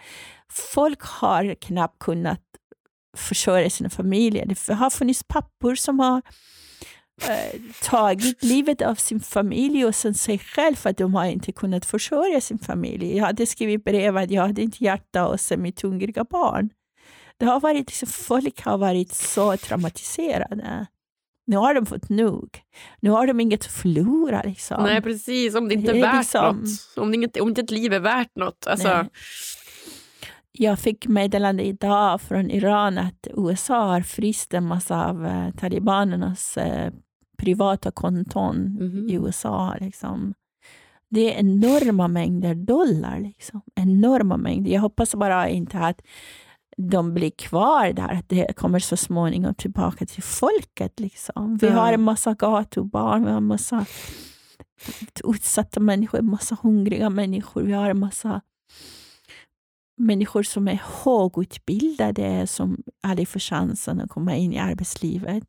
Speaker 2: Folk har knappt kunnat försörja sina familjer. Det har funnits pappor som har eh, tagit livet av sin familj och sen sig själv för att de har inte kunnat försörja sin familj. Jag hade skrivit brev att jag hade inte hjärta att se mitt hungriga barn. Det har varit, liksom, folk har varit så traumatiserade. Nu har de fått nog. Nu har de inget att förlora. Liksom.
Speaker 1: Nej precis, om det inte är,
Speaker 2: Det är
Speaker 1: värt
Speaker 2: liksom-
Speaker 1: något. Om, det inte, om inte ett liv är värt något. Alltså,
Speaker 2: Nej. Jag fick meddelande idag från Iran att USA har fryst en massa av eh, talibanernas eh, privata konton
Speaker 1: Mhm.
Speaker 2: i USA. Liksom. Det är enorma mängder dollar. Liksom. Enorma mängder. Jag hoppas bara inte att de blir kvar där, att det kommer så småningom tillbaka till folket. Liksom. Vi
Speaker 1: Ja.
Speaker 2: har en massa gatubarn, vi har en massa utsatta människor, en massa hungriga människor, vi har en massa människor som är högutbildade som aldrig får chansen att komma in i arbetslivet.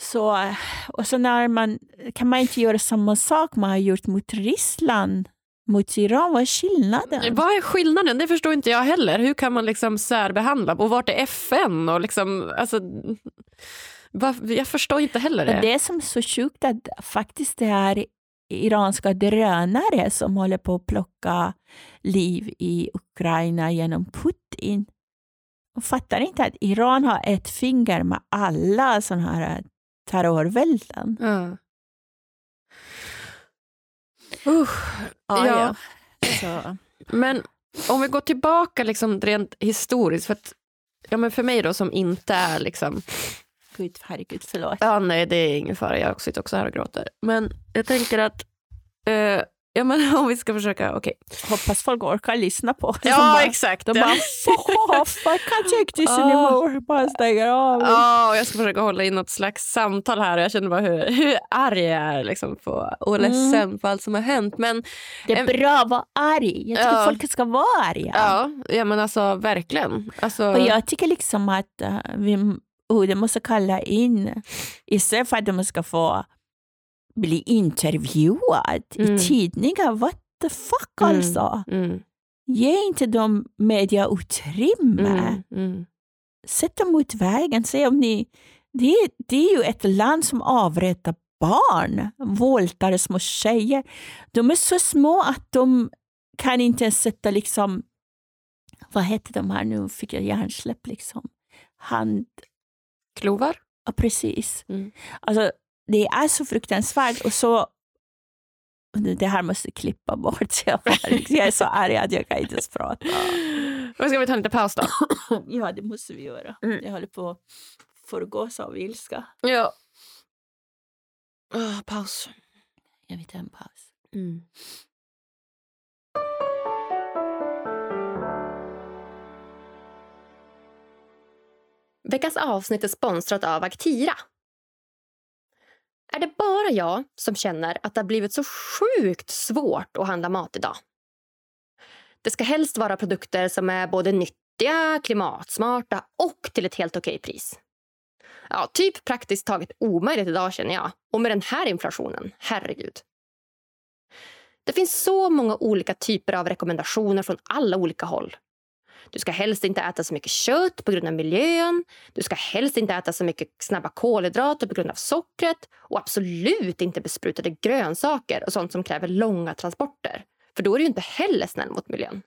Speaker 2: Så, och så när man, kan man inte göra samma sak man har gjort mot Ryssland, mot Iran. Vad är skillnaden?
Speaker 1: Vad är skillnaden? Det förstår inte jag heller. Hur kan man liksom särbehandla? Och vart är FN? Och liksom, alltså? Jag förstår inte heller det.
Speaker 2: Det som är så sjukt att faktiskt det är iranska drönare som håller på att plocka liv i Ukraina genom Putin. Jag fattar inte att Iran har ett finger med alla sådana här terrorvälden.
Speaker 1: Ja. Uh,
Speaker 2: Ja,
Speaker 1: ja.
Speaker 2: ja. Så.
Speaker 1: Men om vi går tillbaka liksom rent historiskt. För, att, ja, men för mig då som inte är liksom...
Speaker 2: Gud, herregud, förlåt.
Speaker 1: Ja, nej, det är ingen fara. Jag sitter också här och gråter. Men jag tänker att... Eh, ja, men om vi ska försöka... Okej.
Speaker 2: Hoppas folk orkar lyssna på.
Speaker 1: Ja,
Speaker 2: bara,
Speaker 1: exakt.
Speaker 2: De bara fuck off, I can't take this anymore. Bara stänger av.
Speaker 1: Ja, och jag ska försöka hålla in något slags samtal här. Jag känner bara hur, hur arg jag är liksom på, och ledsen på allt som har hänt. Men
Speaker 2: Det är bra att vara arg. Jag tycker
Speaker 1: Ja.
Speaker 2: folk ska vara arga.
Speaker 1: ja, ja men alltså verkligen. Alltså,
Speaker 2: Och jag tycker liksom att uh, vi oh, de måste kalla in, istället för att de ska få bli intervjuad
Speaker 1: Mm.
Speaker 2: i tidningar, what the fuck
Speaker 1: Mm.
Speaker 2: alltså.
Speaker 1: mm,
Speaker 2: Ge inte dem mediautrymme.
Speaker 1: mm, mm,
Speaker 2: Sätt dem mot vägen. Se om ni, det, är- det är ju ett land som avrättar barn, våldtar små tjejer. De är så små att de kan inte ens sätta liksom, vad heter de här nu, fick jag hjärnsläpp liksom. Hand,
Speaker 1: Klovar?
Speaker 2: ja precis.
Speaker 1: Mm.
Speaker 2: Alltså det är så fruktansvärt och så det här måste klippa bort. Jag, är så arg att jag kan inte ens prata.
Speaker 1: Ska vi ta en liten paus då?
Speaker 2: Ja, det måste vi göra.
Speaker 1: Mm.
Speaker 2: Jag håller på att förgås av ilska.
Speaker 1: Ja. Ah, paus.
Speaker 2: Jag vill ta en paus.
Speaker 1: Mm. Veckans avsnitt är sponsrat av Actira. Är det bara jag som känner att det har blivit så sjukt svårt att handla mat idag? Det ska helst vara produkter som är både nyttiga, klimatsmarta och till ett helt okej pris. Ja, typ praktiskt taget omöjligt idag känner jag. Och med den här inflationen, herregud. Det finns så många olika typer av rekommendationer från alla olika håll. Du ska helst inte äta så mycket kött på grund av miljön. Du ska helst inte äta så mycket snabba kolhydrater på grund av sockret. Och absolut inte besprutade grönsaker och sånt som kräver långa transporter. För då är du ju inte heller snäll mot miljön.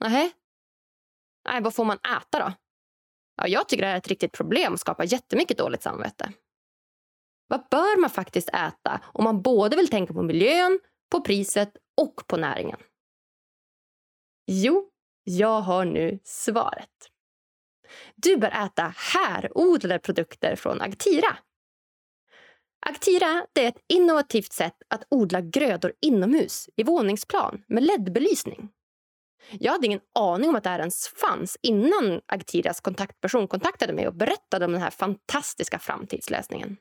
Speaker 1: Nähä? Nej, vad får man äta då? Ja, jag tycker det här är ett riktigt problem och skapar jättemycket dåligt samvete. Vad bör man faktiskt äta om man både vill tänka på miljön, på priset och på näringen? Jo, jag har nu svaret. Du bör äta härodlade produkter från Agtira. Agtira det är ett innovativt sätt att odla grödor inomhus i våningsplan med LED-belysning. Jag hade ingen aning om att det här ens fanns innan Agtiras kontaktperson kontaktade mig och berättade om den här fantastiska framtidslösningen.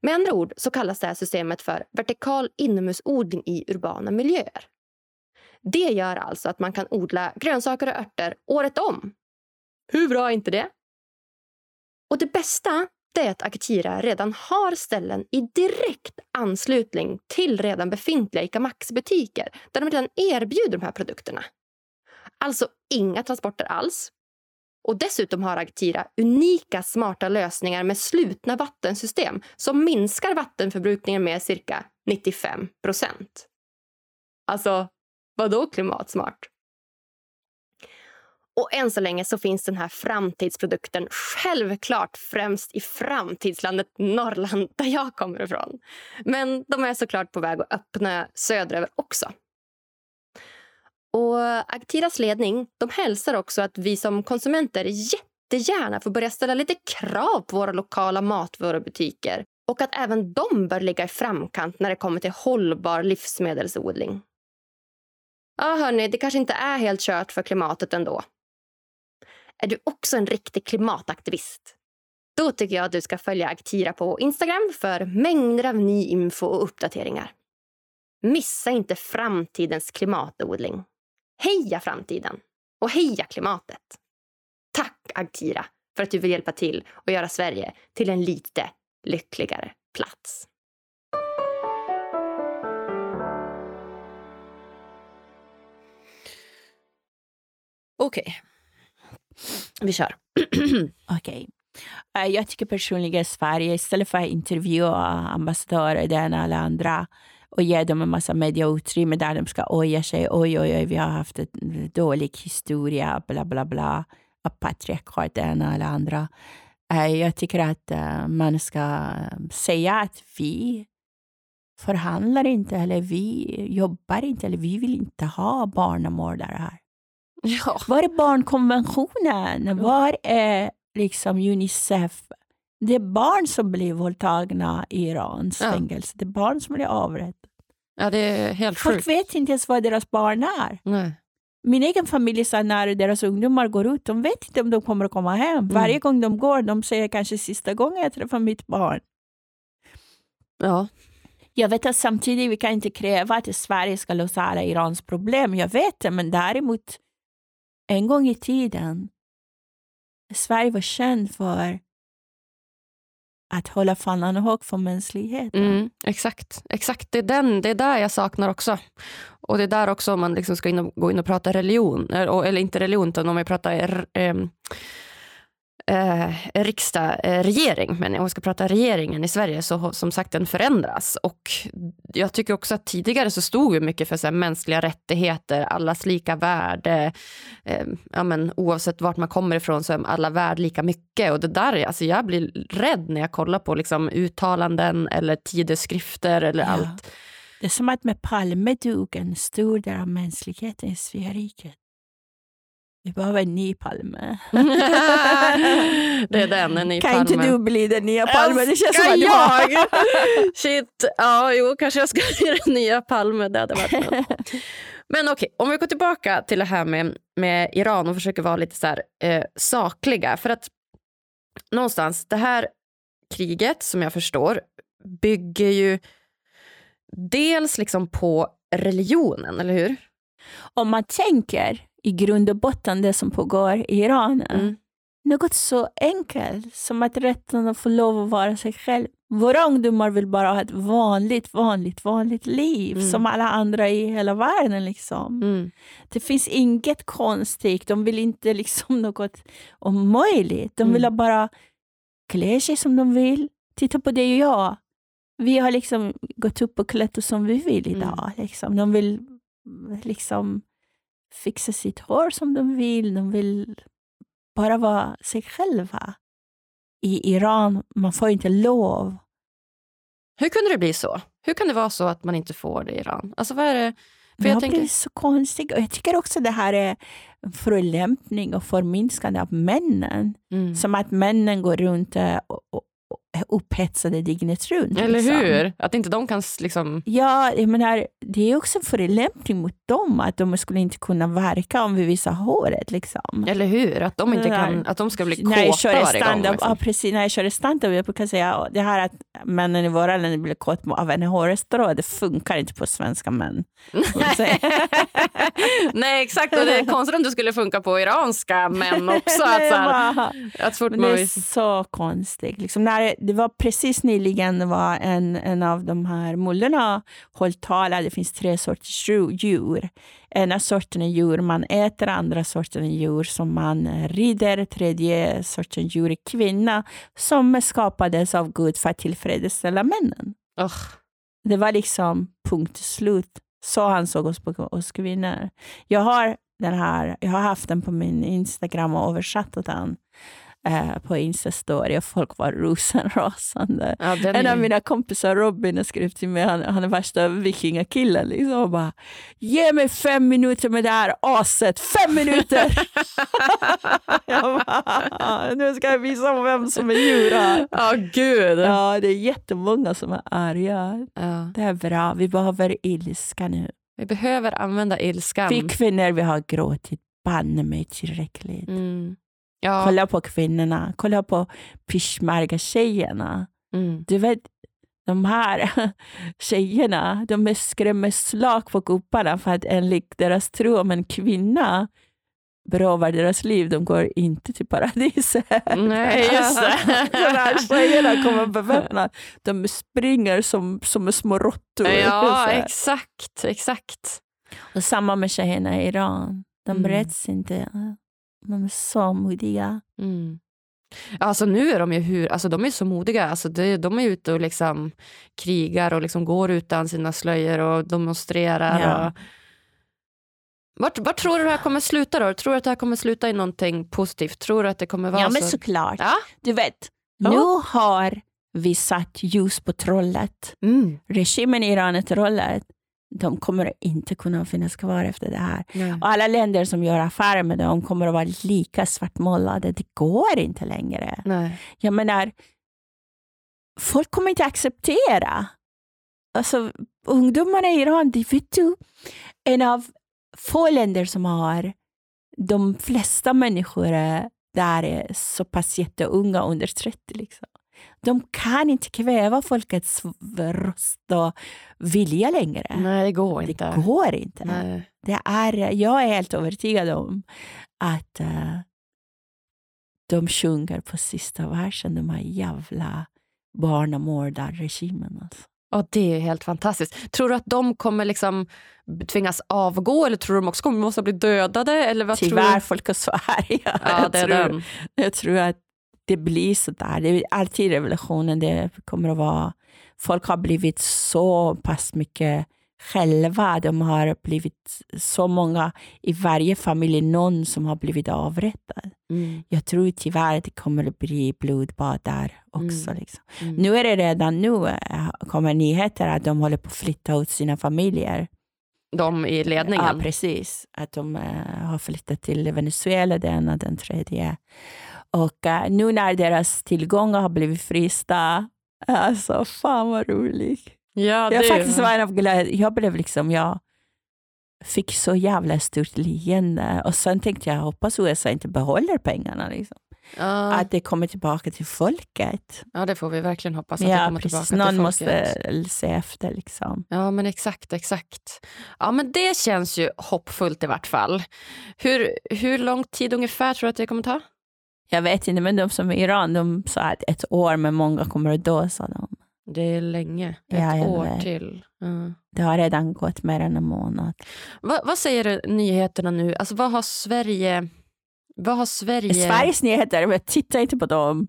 Speaker 1: Med andra ord så kallas det här systemet för vertikal inomhusodling i urbana miljöer. Det gör alltså att man kan odla grönsaker och örter året om. Hur bra är inte det? Och det bästa det är att Akitira redan har ställen i direkt anslutning till redan befintliga ICA Maxi-butiker där de redan erbjuder de här produkterna. Alltså inga transporter alls. Och dessutom har Agtira unika smarta lösningar med slutna vattensystem som minskar vattenförbrukningen med cirka 95 procent. Alltså, vadå klimatsmart? Och än så länge så finns den här framtidsprodukten självklart främst i framtidslandet Norrland där jag kommer ifrån. Men de är såklart på väg att öppna söderöver också. Och Actiras ledning de hälsar också att vi som konsumenter jättegärna får börja ställa lite krav på våra lokala matvarubutiker och att även de bör ligga i framkant när det kommer till hållbar livsmedelsodling. Ja, hörni, det kanske inte är helt kört för klimatet ändå. Är du också en riktig klimataktivist? Då tycker jag att du ska följa Aktira på Instagram för mängder av ny info och uppdateringar. Missa inte framtidens klimatodling. Heja framtiden! Och heja klimatet! Tack Agtira för att du vill hjälpa till och göra Sverige till en lite lyckligare plats. Okej. Vi kör.
Speaker 2: Okej. Eh, Jag tycker personligen Sverige, istället för att intervjua ambassadörer, det ena eller andra, och ge dem en massa mediautrymme där de ska oja sig. Oj, oj, oj, vi har haft en dålig historia, bla, bla, bla. Av patriarkat, det ena eller andra. Eh, jag tycker att eh, man ska säga att vi förhandlar inte, eller vi jobbar inte, eller vi vill inte ha barnamördare här.
Speaker 1: Ja.
Speaker 2: Var är barnkonventionen? Var är liksom Unicef? Det är barn som blir våldtagna i Irans
Speaker 1: Ja.
Speaker 2: fängelse. Det är barn som blir avrättade.
Speaker 1: ja, det är helt
Speaker 2: Folk
Speaker 1: sjukt.
Speaker 2: vet inte ens vad deras barn är.
Speaker 1: Nej.
Speaker 2: Min egen familj sa när deras ungdomar går ut, de vet inte om de kommer att komma hem.
Speaker 1: Mm.
Speaker 2: Varje gång de går, de säger kanske sista gången jag träffar mitt barn.
Speaker 1: Ja.
Speaker 2: Jag vet att samtidigt vi kan inte kräva att Sverige ska lösa alla Irans problem. Jag vet det, men däremot en gång i tiden Sverige var känd för att hålla fanan hög för mänskligheten.
Speaker 1: Mm, exakt, exakt. Det, är den, det är där jag saknar också. Och det är där också man liksom ska in och, gå in och prata religion, eh, eller, eller inte religion, utan om vi pratar er, eh, eh, riksdag, eh, regering, men om vi ska prata regeringen i Sverige så har som sagt den förändras. Och jag tycker också att tidigare så stod vi mycket för så här, mänskliga rättigheter, allas lika värde, eh, ja, men, oavsett vart man kommer ifrån så är alla värd lika mycket. Och det där, alltså, jag blir rädd när jag kollar på liksom, uttalanden eller tideskrifter eller
Speaker 2: Ja.
Speaker 1: allt.
Speaker 2: Det är som att med Palme dog en stor del av mänskligheten i Sveriget. Vi behöver en ny Palme.
Speaker 1: det är den, en ny
Speaker 2: kan
Speaker 1: Palme.
Speaker 2: inte du bli den nya Palme? Det känns som att
Speaker 1: jag? Shit, ja jo kanske jag ska bli den nya Palme, det hade varit något. Men okej, om vi går tillbaka till det här med, med Iran och försöker vara lite så här, eh, sakliga. För att någonstans, det här kriget som jag förstår bygger ju dels liksom på religionen, eller hur?
Speaker 2: Om man tänker i grund och botten det som pågår i Iran,
Speaker 1: Mm.
Speaker 2: något så enkelt som att rätten att få lov att vara sig själv. Våra ungdomar vill bara ha ett vanligt, vanligt, vanligt liv
Speaker 1: Mm.
Speaker 2: som alla andra i hela världen. Liksom.
Speaker 1: Mm.
Speaker 2: Det finns inget konstigt. De vill inte liksom något omöjligt. De vill
Speaker 1: Mm.
Speaker 2: bara klä sig som de vill. Titta på och jag. Vi har liksom gått upp och klätt oss som vi vill
Speaker 1: Mm.
Speaker 2: idag. Liksom. De vill liksom fixa sitt hår som de vill. De vill bara vara sig själva. I Iran, man får inte lov.
Speaker 1: Hur kunde det bli så? Hur kan det vara så att man inte får det i Iran? Alltså vad är det? För jag
Speaker 2: har
Speaker 1: tänker,
Speaker 2: blivit så konstigt. Och jag tycker också det här är en förolämpning och förminskande av männen.
Speaker 1: mm.
Speaker 2: Som att männen går runt eh, och, och, upphetsade dygnet runt.
Speaker 1: Eller
Speaker 2: liksom.
Speaker 1: hur? Att inte de kan liksom...
Speaker 2: Ja, jag menar, det är också en förolämpning mot dem att de skulle inte kunna verka om vi visar håret. Liksom.
Speaker 1: Eller hur? Att de inte kan... Att de ska bli
Speaker 2: när jag
Speaker 1: kåta
Speaker 2: kör
Speaker 1: varje gång. Liksom.
Speaker 2: ja, precis, när jag kör stand-up, jag brukar säga "Ja, det här att männen i våra länder blir kåt av en hårstrå, det funkar inte på svenska män.
Speaker 1: Nej exakt, och det är konstigt om det skulle funka på iranska män också. Att, så här, att fort
Speaker 2: det är så konstigt. Liksom när det var precis nyligen var en, en av de här mullorna hållit tal. Det finns tre sorters dju- djur. Ena sorten djur man äter, andra sorten djur som man rider, tredje sorten djur är kvinna som skapades av Gud för att tillfredsställa männen.
Speaker 1: Ugh.
Speaker 2: Det var liksom punkt slut. Så han såg oss på oss kvinnor. Jag har den här, jag har haft den på min Instagram och översatt den eh, på Insta-story och folk var rosenrasande.
Speaker 1: Ja, den
Speaker 2: En
Speaker 1: är...
Speaker 2: av mina kompisar, Robin, skrivit till mig, han, han är värsta vikingakillen. Liksom, och bara, Ge mig fem minuter med det här aset, fem minuter! bara, nu ska jag visa vem som är djur här.
Speaker 1: Ja, gud.
Speaker 2: Ja, det är jättemånga som är arga.
Speaker 1: Ja.
Speaker 2: Det är bra, vi behöver ilska nu.
Speaker 1: Vi behöver använda ilskan.
Speaker 2: Vi kvinnor vi har gråtit banne mig tillräckligt.
Speaker 1: Mm. Ja.
Speaker 2: Kolla på kvinnorna, kolla på pishmerga-tjejerna.
Speaker 1: Mm.
Speaker 2: Du vet, de här tjejerna, de skrämmer slag på gubbarna för att enligt deras tro om en kvinna berövar deras liv, de går inte till paradiset.
Speaker 1: Nej, just det.
Speaker 2: de här tjejerna kommer beväpnade. De springer som, som små råttor.
Speaker 1: Ja, exakt. exakt.
Speaker 2: Och samma med tjejerna i Iran. De
Speaker 1: Mm.
Speaker 2: räds inte. De är så modiga.
Speaker 1: Mm. Alltså nu är de ju hur, alltså de är så modiga. Alltså det, de är ute och liksom krigar och liksom går utan sina slöjor och demonstrerar.
Speaker 2: Ja.
Speaker 1: Och... Vart, vart tror du det här kommer sluta då? Tror du att det här kommer sluta i någonting positivt? Tror du att det kommer vara
Speaker 2: Ja, men
Speaker 1: så?
Speaker 2: såklart.
Speaker 1: Ja?
Speaker 2: Du vet,
Speaker 1: Ja.
Speaker 2: nu har vi satt ljus på trollet.
Speaker 1: Mm.
Speaker 2: Regimen i Iran är trollet. De kommer inte kunna finnas kvar efter det här.
Speaker 1: Nej.
Speaker 2: Och alla länder som gör affärer med dem kommer att vara lika svartmålade. Det går inte längre.
Speaker 1: Nej.
Speaker 2: Jag menar, folk kommer inte acceptera. Alltså, ungdomarna i Iran, det vet du, en av få länder som har de flesta människor är- där är så pass jätteunga, under 30. Liksom. De kan inte kväva folkets röst och vilja längre.
Speaker 1: Nej, det går
Speaker 2: det
Speaker 1: inte.
Speaker 2: går inte.
Speaker 1: Nej.
Speaker 2: Det är, jag är helt övertygad om att eh, de sjunger på sista versen, de här jävla barnamördarregimen. Alltså.
Speaker 1: Ja, det är helt fantastiskt. Tror du att de kommer liksom tvingas avgå eller tror du de också kommer måste bli dödade? Eller vad tror
Speaker 2: Tyvärr,
Speaker 1: du?
Speaker 2: folk är så arga.
Speaker 1: Ja,
Speaker 2: jag,
Speaker 1: det
Speaker 2: tror,
Speaker 1: den.
Speaker 2: jag tror att det blir så där. Det är alltid revolutionen. Det kommer att vara... Folk har blivit så pass mycket själva. De har blivit så många, i varje familj, någon som har blivit avrättad.
Speaker 1: Mm.
Speaker 2: Jag tror tyvärr att det kommer att bli blodbad där också.
Speaker 1: Mm.
Speaker 2: Liksom.
Speaker 1: Mm.
Speaker 2: Nu är det redan nu eh, kommer nyheter att de håller på att flytta ut sina familjer.
Speaker 1: De i ledningen?
Speaker 2: Ja, precis. Att de eh, har flyttat till Venezuela, det ena den tredje. Och eh, nu när deras tillgångar har blivit frysta, alltså fan vad roligt.
Speaker 1: ja, det
Speaker 2: Jag faktiskt var en av jag blev liksom, jag fick så jävla stort leende. Och sen tänkte jag, hoppas USA inte behåller pengarna. Liksom.
Speaker 1: ja.
Speaker 2: Att det kommer tillbaka till folket.
Speaker 1: ja, det får vi verkligen hoppas att det
Speaker 2: Ja,
Speaker 1: kommer
Speaker 2: precis.
Speaker 1: tillbaka till
Speaker 2: Någon
Speaker 1: folket.
Speaker 2: måste se efter. Liksom.
Speaker 1: Ja, men exakt, exakt. Ja, men det känns ju hoppfullt i vart fall. Hur, hur lång tid ungefär tror du att det kommer ta?
Speaker 2: Jag vet inte, men de som är i Iran, de sa att ett år, men många kommer att dö, sa de.
Speaker 1: Det är länge. Ett
Speaker 2: Ja, jag
Speaker 1: år
Speaker 2: vet.
Speaker 1: till. Ja.
Speaker 2: Det har redan gått mer än en månad.
Speaker 1: Vad, vad säger nyheterna nu? Alltså, vad har Sverige... Vad har Sverige...
Speaker 2: Sveriges nyheter, men titta inte på dem.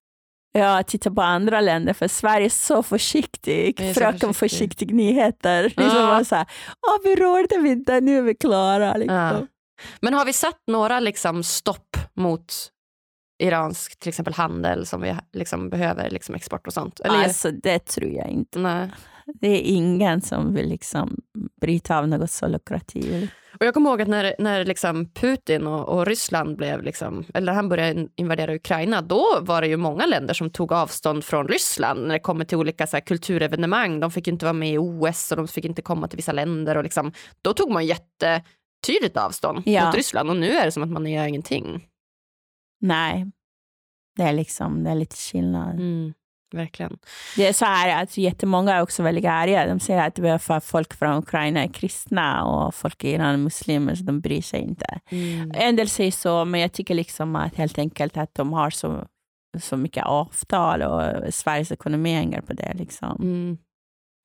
Speaker 2: Ja, titta på andra länder, för Sverige är så försiktig.
Speaker 1: Är så
Speaker 2: Fröken
Speaker 1: försiktig.
Speaker 2: försiktig nyheter. Liksom
Speaker 1: Ja.
Speaker 2: bara så här, Åh, vi rörde vi inte, nu är vi klara. Liksom.
Speaker 1: Ja. Men har vi satt några liksom, stopp mot iransk till exempel handel som vi liksom, behöver, liksom, export och sånt? Eller?
Speaker 2: Alltså, det tror jag inte.
Speaker 1: Nej.
Speaker 2: Det är ingen som vill liksom bryta av något så lukrativt.
Speaker 1: Och jag kommer ihåg att när, när liksom Putin och, och Ryssland blev, liksom, eller han började invadera Ukraina, då var det ju många länder som tog avstånd från Ryssland när det kommer till olika så här, kulturevenemang. De fick inte vara med i OS och de fick inte komma till vissa länder. Och liksom, då tog man jättetydligt avstånd
Speaker 2: Ja.
Speaker 1: mot Ryssland och nu är det som att man gör ingenting.
Speaker 2: Nej, det är, liksom, det är lite skillnad.
Speaker 1: Mm, verkligen.
Speaker 2: Det är så här att jättemånga är också väldigt arga. De säger att det är för att folk från Ukraina är kristna och folk i Iran är muslimer, så de bryr sig inte.
Speaker 1: Mm.
Speaker 2: En del säger så, men jag tycker liksom att helt enkelt att de har så, så mycket avtal och Sveriges ekonomi hänger på det. Liksom.
Speaker 1: Mm.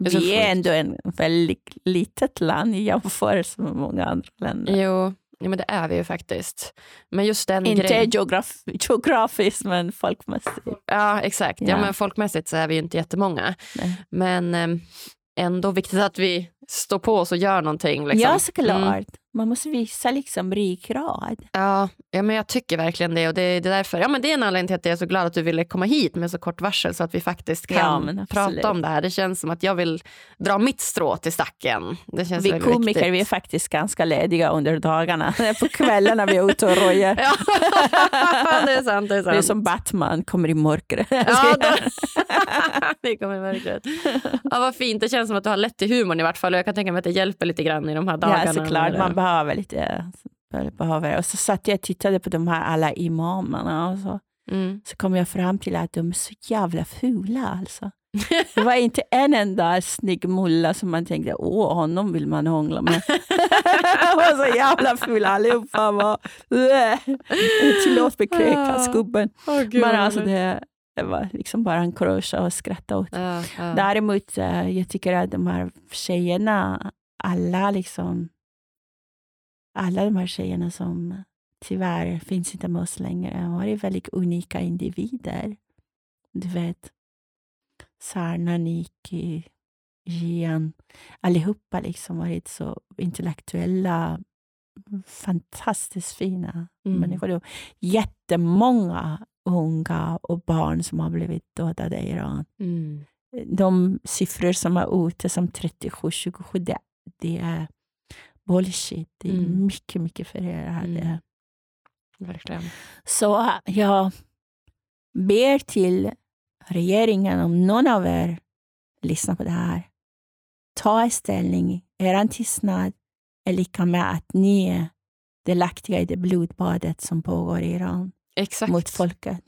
Speaker 1: Är
Speaker 2: Vi är ändå en väldigt litet land i jämförelse med många andra länder.
Speaker 1: Jo, ja, men det är vi ju faktiskt. Men just den
Speaker 2: Inte
Speaker 1: grejen.
Speaker 2: geograf geografiskt, men folkmässigt.
Speaker 1: Ja, exakt. Ja.
Speaker 2: Ja.
Speaker 1: men folkmässigt så är vi ju inte jättemånga.
Speaker 2: Nej.
Speaker 1: Men eh, ändå viktigt att vi står på oss och gör någonting. Liksom.
Speaker 2: Ja, såklart.
Speaker 1: Mm.
Speaker 2: Man måste visa liksom ryggrad.
Speaker 1: Ja, ja, men jag tycker verkligen det. Och det, är därför, ja, men det är en anledning till att jag är så glad att du ville komma hit med så kort varsel så att vi faktiskt
Speaker 2: Ja,
Speaker 1: kan
Speaker 2: absolut.
Speaker 1: prata om det här. Det känns som att jag vill dra mitt strå till stacken. Det känns
Speaker 2: Vi komiker
Speaker 1: viktigt.
Speaker 2: vi är faktiskt ganska lediga under dagarna. På kvällarna vi är ute och rojar.
Speaker 1: Ja, det är sant. Det är sant.
Speaker 2: Det är som Batman kommer i mörkret.
Speaker 1: Ja, då... det kommer i mörkret. Ja, vad fint. Det känns som att du har lätt till humorn i vart fall. Och jag kan tänka mig att det hjälper lite grann i de här dagarna.
Speaker 2: ja, såklart. Man behöver lite. Behöver. Och så satt jag och tittade på de här alla imamerna och så,
Speaker 1: Mm.
Speaker 2: så kom jag fram till att de är så jävla fula alltså. Det var inte en enda snygg mulla som man tänkte, åh, honom vill man hångla med. De var så jävla fula allihopa. Tillåt mig kräkas, gubben. Men alltså det, det var liksom bara en kruscha och skratta åt.
Speaker 1: Ja, ja.
Speaker 2: Däremot, eh, jag tycker att de här tjejerna, alla liksom, alla de här tjejerna som tyvärr finns inte med oss längre. De var väldigt unika individer. Du vet, Sarna, Niki, Gian, allihopa liksom varit så intellektuella, fantastiskt fina mm. människor. Jättemånga unga och barn som har blivit dödade i Iran. Mm. De siffror som är ute som 37, 27, det, det är bullshit. Det är mm. mycket, mycket fler. Mm.
Speaker 1: Verkligen.
Speaker 2: Så jag ber till regeringen, om någon av er lyssnar på det här, ta ställning. Er tystnad är lika med att ni är delaktiga i det blodbadet som pågår i Iran
Speaker 1: Exakt.
Speaker 2: mot folket.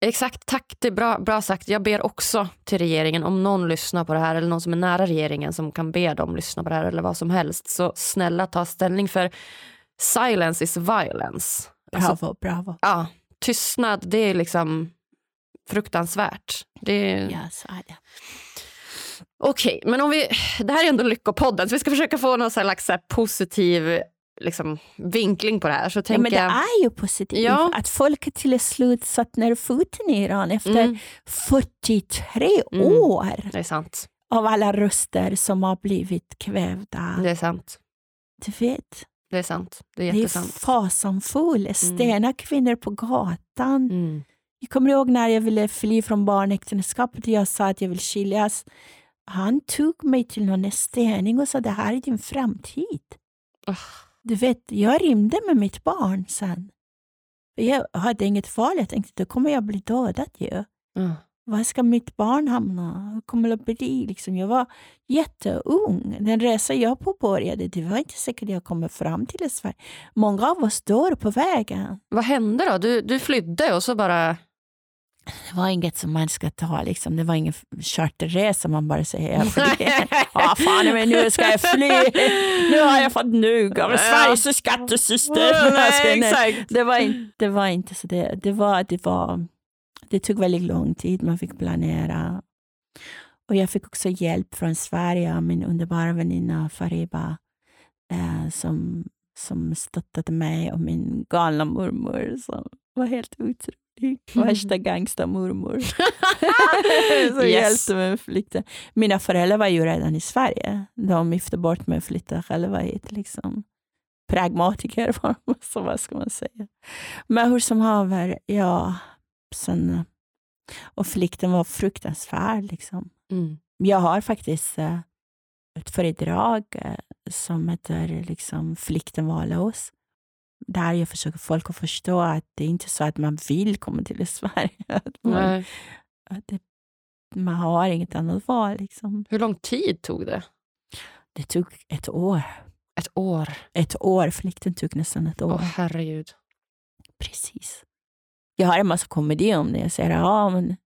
Speaker 1: Exakt, tack. Det är bra, bra sagt. Jag ber också till regeringen, om någon lyssnar på det här eller någon som är nära regeringen som kan be dem lyssna på det här eller vad som helst, så snälla ta ställning för silence is violence.
Speaker 2: Bravo, alltså, bravo.
Speaker 1: Ja, tystnad, det är liksom fruktansvärt. Det är...
Speaker 2: Ja, så är det.
Speaker 1: Okej, men om vi, det här är ändå Lyckopodden, så vi ska försöka få någon slags positiv liksom, vinkling på det här. Så ja, men
Speaker 2: det är ju positivt ja. att folket till slut satt ner foten i Iran efter mm. 43 mm. år
Speaker 1: det är sant.
Speaker 2: av alla röster som har blivit kvävda.
Speaker 1: Det är sant.
Speaker 2: Du vet.
Speaker 1: Det är sant. Det är jättesant.
Speaker 2: Det är fasansfullt. Mm. Stena kvinnor på gatan. Mm. Jag kommer ihåg när jag ville fly från barnäktenskapet och jag sa att jag vill skiljas. Han tog mig till någon stening och sa det här är din framtid. Oh. Du vet, jag rymde med mitt barn sen. Jag hade inget val. Jag tänkte då kommer jag bli dödad ju. Mm. Var ska mitt barn hamna? Hur kommer det bli? Liksom, jag var jätteung. Den resa jag påbörjade, det var inte säkert jag kommer fram till Sverige. Många av oss dör på vägen.
Speaker 1: Vad hände då? Du, du flydde och så bara
Speaker 2: det var inget som man ska ta, liksom. det var ingen charterresa man bara säger jag flyger. ah, fan, men nu ska jag fly. Nu har jag fått nog av Sveriges skattesystem. Nej, det, var inte, det var inte så. Det, det, var, det, var, det tog väldigt lång tid, man fick planera. Och jag fick också hjälp från Sverige av min underbara väninna Fariba eh, som, som stöttade mig och min galna mormor som var helt otrolig. Värsta gangstermormor. som yes. hjälpte mig att flytta. Mina föräldrar var ju redan i Sverige. De gifte bort mig och flyttade själva hit. Liksom. Pragmatiker, så vad ska man säga. Men hur som haver, ja. Sen, och flykten var fruktansvärd. Liksom. Mm. Jag har faktiskt uh, ett föredrag uh, som heter liksom, Flykten var lås där jag försöker folk att förstå att det är inte så att man vill komma till Sverige. Att man, att det, man har inget annat val. Liksom.
Speaker 1: Hur lång tid tog det?
Speaker 2: Det tog ett år.
Speaker 1: Ett år?
Speaker 2: Ett år. Flykten tog nästan ett år.
Speaker 1: Åh, herregud.
Speaker 2: Precis. Jag har en massa komedi om det. Jag säger ja, men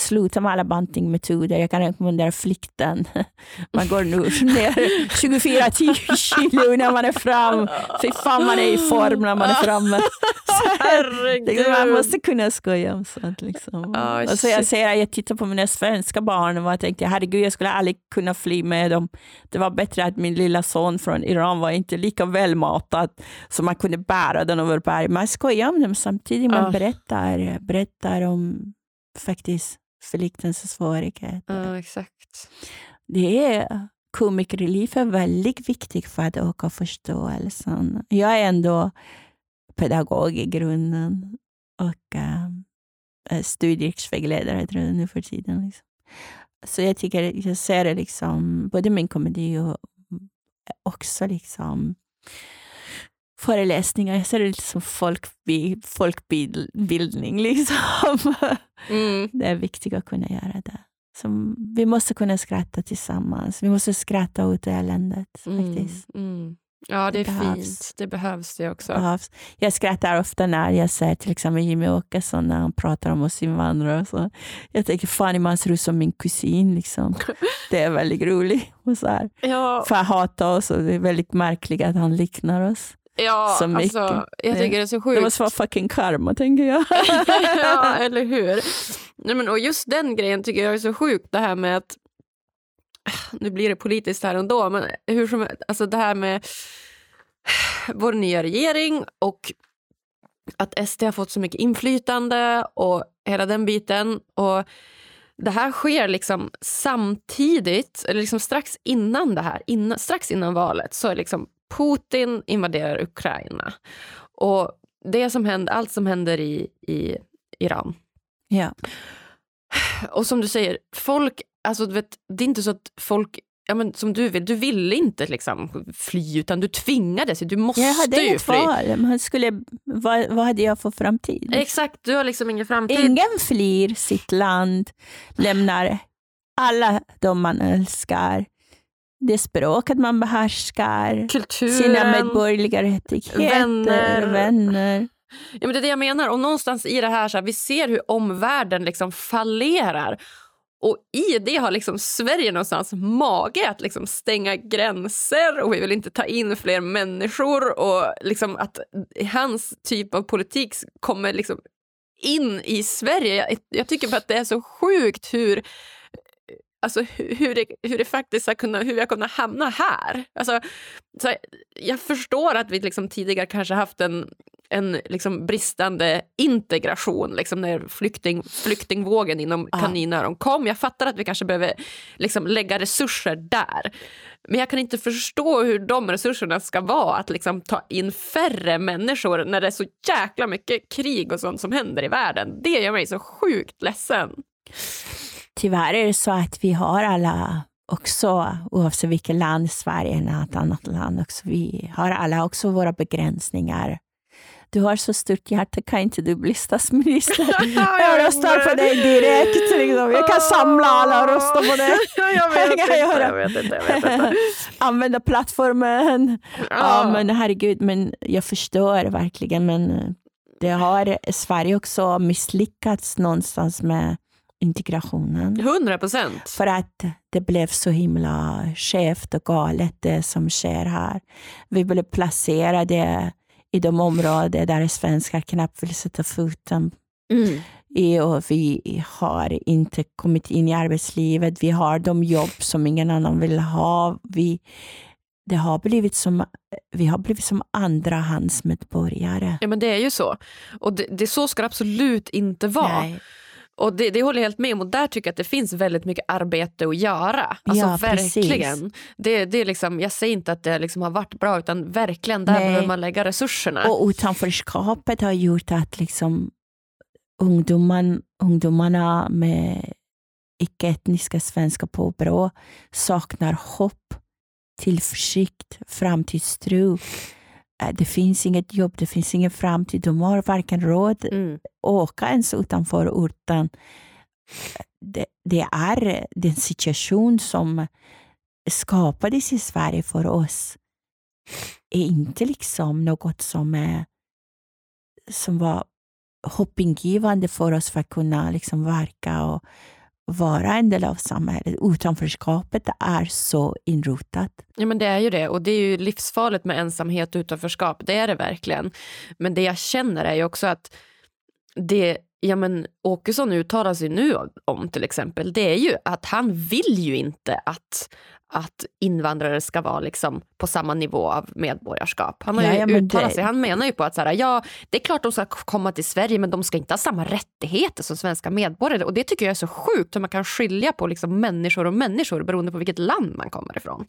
Speaker 2: sluta med alla bantingmetoder. Jag kan rekommendera flykten. Man går ner 24 kilo när man är fram. Fy fan man är i form när man är framme. Herregud. Man måste kunna skoja om sånt. Liksom. Oh, och så jag, säger, jag tittar på mina svenska barn och jag tänkte herregud jag skulle aldrig kunna fly med dem. Det var bättre att min lilla son från Iran var inte lika välmatad så man kunde bära den över berg. Man skojar om dem samtidigt man oh. berättar, berättar om faktiskt förliktelsens svårigheter.
Speaker 1: Ja, exakt.
Speaker 2: Det är komikerliv är väldigt viktigt för att öka förståelsen. Jag är ändå pedagog i grunden och äh, studievägledare nu för tiden. Liksom. Så jag tycker, jag ser det liksom, både min komedi och också liksom föreläsningar. Jag ser det lite som folkbi, folkbildning. Liksom. Mm. Det är viktigt att kunna göra det. Så vi måste kunna skratta tillsammans. Vi måste skratta ut eländet. Mm. Faktiskt. Mm.
Speaker 1: Ja, det, det är behövs. fint. Det behövs det också.
Speaker 2: Behövs. Jag skrattar ofta när jag ser till exempel Jimmy Åkesson när han pratar om oss invandrare. Så jag tänker, fan man ser ut som min kusin. Liksom. Det är väldigt roligt. Och så här. Ja. För att hata oss och det är väldigt märkligt att han liknar oss.
Speaker 1: Ja, så mycket. Alltså, jag tycker det är så sjukt.
Speaker 2: Det måste vara fucking karma, tänker jag.
Speaker 1: ja, eller hur. Nej, men, och just den grejen tycker jag är så sjukt, det här med att nu blir det politiskt här ändå, men hur som alltså det här med vår nya regering och att SD har fått så mycket inflytande och hela den biten. Och det här sker liksom samtidigt, eller liksom strax innan det här, innan, strax innan valet, så är liksom Putin invaderar Ukraina. Och det som händer, allt som händer i, i Iran.
Speaker 2: Ja.
Speaker 1: Och som du säger, folk, alltså, du vet, det är inte så att folk ja, men som du vill, du ville inte liksom fly utan du tvingades, du måste
Speaker 2: jag hade
Speaker 1: ju
Speaker 2: inget
Speaker 1: fly.
Speaker 2: val. Man skulle, vad, vad hade jag för framtid?
Speaker 1: Exakt, du har liksom ingen framtid.
Speaker 2: Ingen flyr sitt land, lämnar alla de man älskar, det språket man behärskar,
Speaker 1: Kulturen,
Speaker 2: sina medborgerliga rättigheter,
Speaker 1: vänner.
Speaker 2: vänner.
Speaker 1: Ja, men det är det jag menar. Och någonstans i det här, så här, vi ser hur omvärlden liksom fallerar. Och i det har liksom Sverige någonstans mage att liksom stänga gränser och vi vill inte ta in fler människor. Och liksom att hans typ av politik kommer liksom in i Sverige. Jag, jag tycker att det är så sjukt hur alltså hur det, hur det faktiskt har kunnat, hur vi har kunnat hamna här. Alltså, så jag förstår att vi liksom tidigare kanske haft en, en liksom bristande integration liksom när flykting, flyktingvågen inom kaninöron kom. Jag fattar att vi kanske behöver liksom lägga resurser där. Men jag kan inte förstå hur de resurserna ska vara att liksom ta in färre människor när det är så jäkla mycket krig och sånt som händer i världen. Det gör mig så sjukt ledsen.
Speaker 2: Tyvärr är det så att vi har alla också, oavsett vilket land, Sverige eller något annat land, också, vi har alla också våra begränsningar. Du har så stort hjärta, kan inte du bli statsminister? jag röstar på dig direkt. Liksom. Jag kan samla alla och rösta på dig.
Speaker 1: jag vet inte,
Speaker 2: jag
Speaker 1: vet inte. Jag vet inte.
Speaker 2: Använda plattformen. Ja, men herregud, men jag förstår verkligen. Men det har Sverige också misslyckats någonstans med integrationen.
Speaker 1: 100 procent.
Speaker 2: För att det blev så himla skevt och galet det som sker här. Vi blev placerade i de områden där svenskar knappt vill sätta foten
Speaker 1: Mm.
Speaker 2: i och vi har inte kommit in i arbetslivet. Vi har de jobb som ingen annan vill ha. Vi, det har blivit som, vi har blivit som andrahandsmedborgare.
Speaker 1: Ja men det är ju så. Och det, det så ska det absolut inte vara.
Speaker 2: Nej.
Speaker 1: Och det, det håller jag helt med om och där tycker jag att det finns väldigt mycket arbete att göra. Alltså
Speaker 2: Ja, precis.
Speaker 1: verkligen. Det, det är liksom, jag säger inte att det liksom har varit bra utan verkligen där
Speaker 2: Nej.
Speaker 1: behöver man lägga resurserna.
Speaker 2: Och utanförskapet har gjort att liksom ungdoman, ungdomarna med icke-etniska svenska påbrå saknar hopp, tillförsikt, framtidstro. Eh, Det finns inget jobb, det finns ingen framtid. De har varken råd
Speaker 1: Mm.
Speaker 2: åka ens utanför orten. Det, det är den situation som skapades i Sverige för oss är inte liksom något som, är, som var hoppingivande för oss för att kunna liksom verka och vara en del av samhället. Utanförskapet är så inrotat.
Speaker 1: Ja men det är ju det och det är ju livsfarligt med ensamhet och utanförskap, det är det verkligen. Men det jag känner är ju också att det ja, men Åkesson uttalar sig nu om till exempel, det är ju att han vill ju inte att, att invandrare ska vara liksom på samma nivå av medborgarskap. Han har
Speaker 2: Ja, men det-
Speaker 1: sig, han menar ju på att så här, ja, det är klart de ska komma till Sverige men de ska inte ha samma rättigheter som svenska medborgare. Och det tycker jag är så sjukt hur man kan skilja på liksom människor och människor beroende på vilket land man kommer ifrån.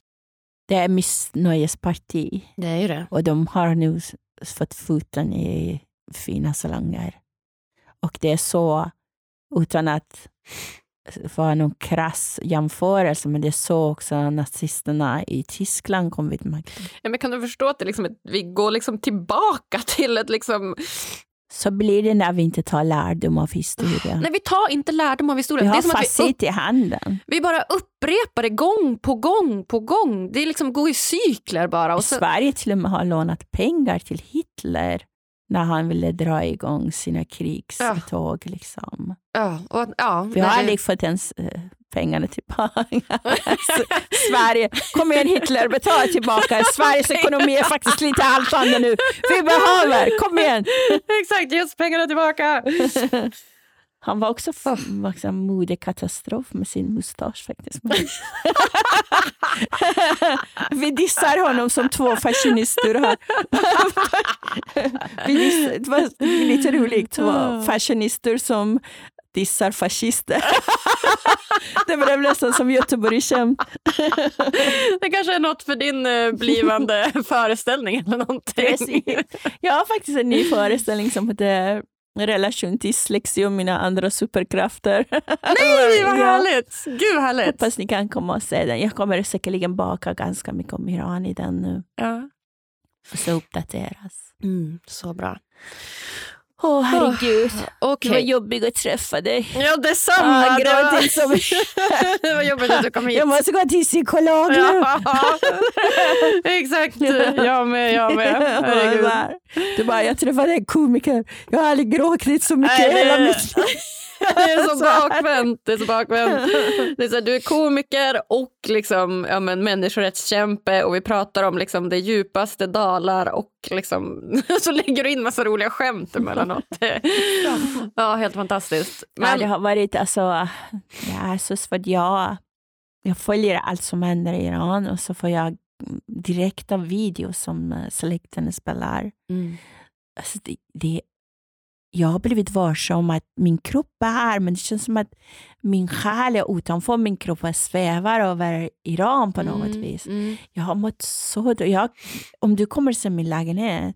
Speaker 2: Det är missnöjesparti
Speaker 1: Det är ju det.
Speaker 2: och de har nu fått foten i fina salonger. Och det är så, utan att vara någon krass jämförelse, men det är så också nazisterna i Tyskland kom vid makten.
Speaker 1: Ja, men kan du förstå att det liksom, ett- vi går liksom tillbaka till ett... Liksom,
Speaker 2: Så blir det när vi inte tar lärdom av historia.
Speaker 1: nej, vi tar inte lärdom av
Speaker 2: Vi
Speaker 1: historien. Det
Speaker 2: har
Speaker 1: att vi, upp,
Speaker 2: facit i handen.
Speaker 1: vi bara upprepar det gång på gång på gång. Det är liksom går i cykler bara. Och så,
Speaker 2: Sverige till och med har lånat pengar till Hitler när han ville dra igång sina krigståg. Liksom.
Speaker 1: ja, och, ja,
Speaker 2: Vi har
Speaker 1: nej,
Speaker 2: aldrig fått ens eh, pengarna tillbaka. Sverige, kom igen Hitler, betala tillbaka. Sveriges ekonomi är faktiskt lite haltande nu. Vi behöver, kom igen.
Speaker 1: Exakt, ge oss pengarna tillbaka.
Speaker 2: Han var också oh. modekatastrof med sin mustasch faktiskt. Vi dissar honom som två fascionister här. Det var lite roligt, två fascionister som dissar fascister. det blev nästan som Göteborgsskämt.
Speaker 1: det kanske är något för din eh, blivande föreställning eller någonting. Precis.
Speaker 2: Jag har faktiskt en ny föreställning som heter relation till dyslexi och mina andra superkrafter.
Speaker 1: Nej, vad härligt! Gud härligt!
Speaker 2: Hoppas ni kan komma och se den. Jag kommer säkerligen baka ganska mycket om Iran i den nu.
Speaker 1: Ja.
Speaker 2: Och så uppdateras.
Speaker 1: Mm, så bra.
Speaker 2: Åh oh, herregud,
Speaker 1: oh, okay.
Speaker 2: det var jobbigt att träffa dig.
Speaker 1: Ja detsamma! Ah,
Speaker 2: det, var...
Speaker 1: Som... det var jobbigt att du kom hit.
Speaker 2: Jag måste gå till psykolog nu. Ja,
Speaker 1: exakt, jag med. Jag med. Herregud.
Speaker 2: Du bara, jag träffade en komiker, jag har aldrig gråtit så mycket i hela mitt liv.
Speaker 1: Det är så bakvänt. Det är så bakvänt. Det är så här, du är komiker och liksom, ja, men, människorättskämpe och vi pratar om liksom, det djupaste dalar och liksom, så lägger du in massa roliga skämt emellanåt. ja, helt fantastiskt.
Speaker 2: Men... Ja, det har varit alltså, så svårt. Jag, jag följer allt som händer i Iran och så får jag direkta videos som eh, släkten spelar. Mm. Alltså det, det, jag har blivit varse om att min kropp är här, men det känns som att min själ är utanför min kropp och svävar över Iran på något mm, vis. Mm. Jag har mått så... Jag, om du kommer se min lägenhet,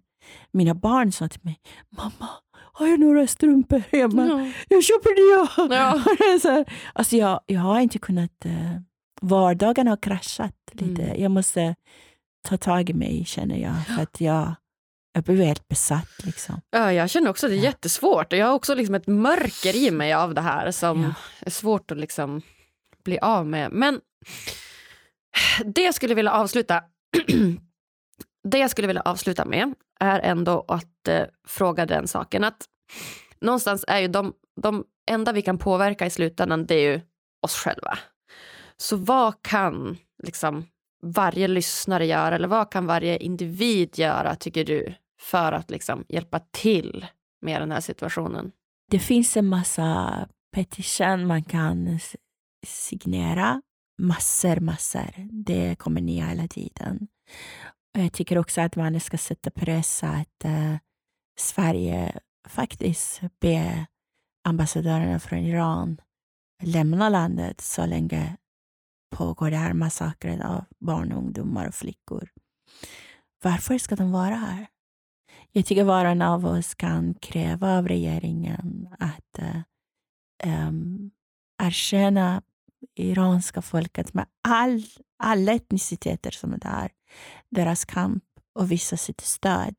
Speaker 2: mina barn sa till mig, mamma, har jag några strumpor hemma? Mm. Jag köper det! Ja. så här, alltså jag, jag har inte kunnat... Uh, vardagen har kraschat lite. Mm. Jag måste ta tag i mig, känner jag. För att jag jag blev helt besatt. Liksom.
Speaker 1: Ja, jag känner också att det är jättesvårt. Jag har också liksom ett mörker i mig av det här som ja. är svårt att liksom bli av med. Men det jag skulle vilja avsluta det jag skulle vilja avsluta med är ändå att eh, fråga den saken att någonstans är ju de, de enda vi kan påverka i slutändan det är ju oss själva. Så vad kan liksom varje lyssnare göra eller vad kan varje individ göra tycker du för att liksom hjälpa till med den här situationen?
Speaker 2: Det finns en massa petition man kan signera. Massor, massor. Det kommer nya hela tiden. Jag tycker också att man ska sätta press att uh, Sverige faktiskt ber ambassadörerna från Iran lämna landet så länge pågår det här massakern av barn, ungdomar och flickor. Varför ska de vara här? Jag tycker var och en av oss kan kräva av regeringen att um, erkänna iranska folket med all, alla etniciteter som är där, deras kamp och visa sitt stöd.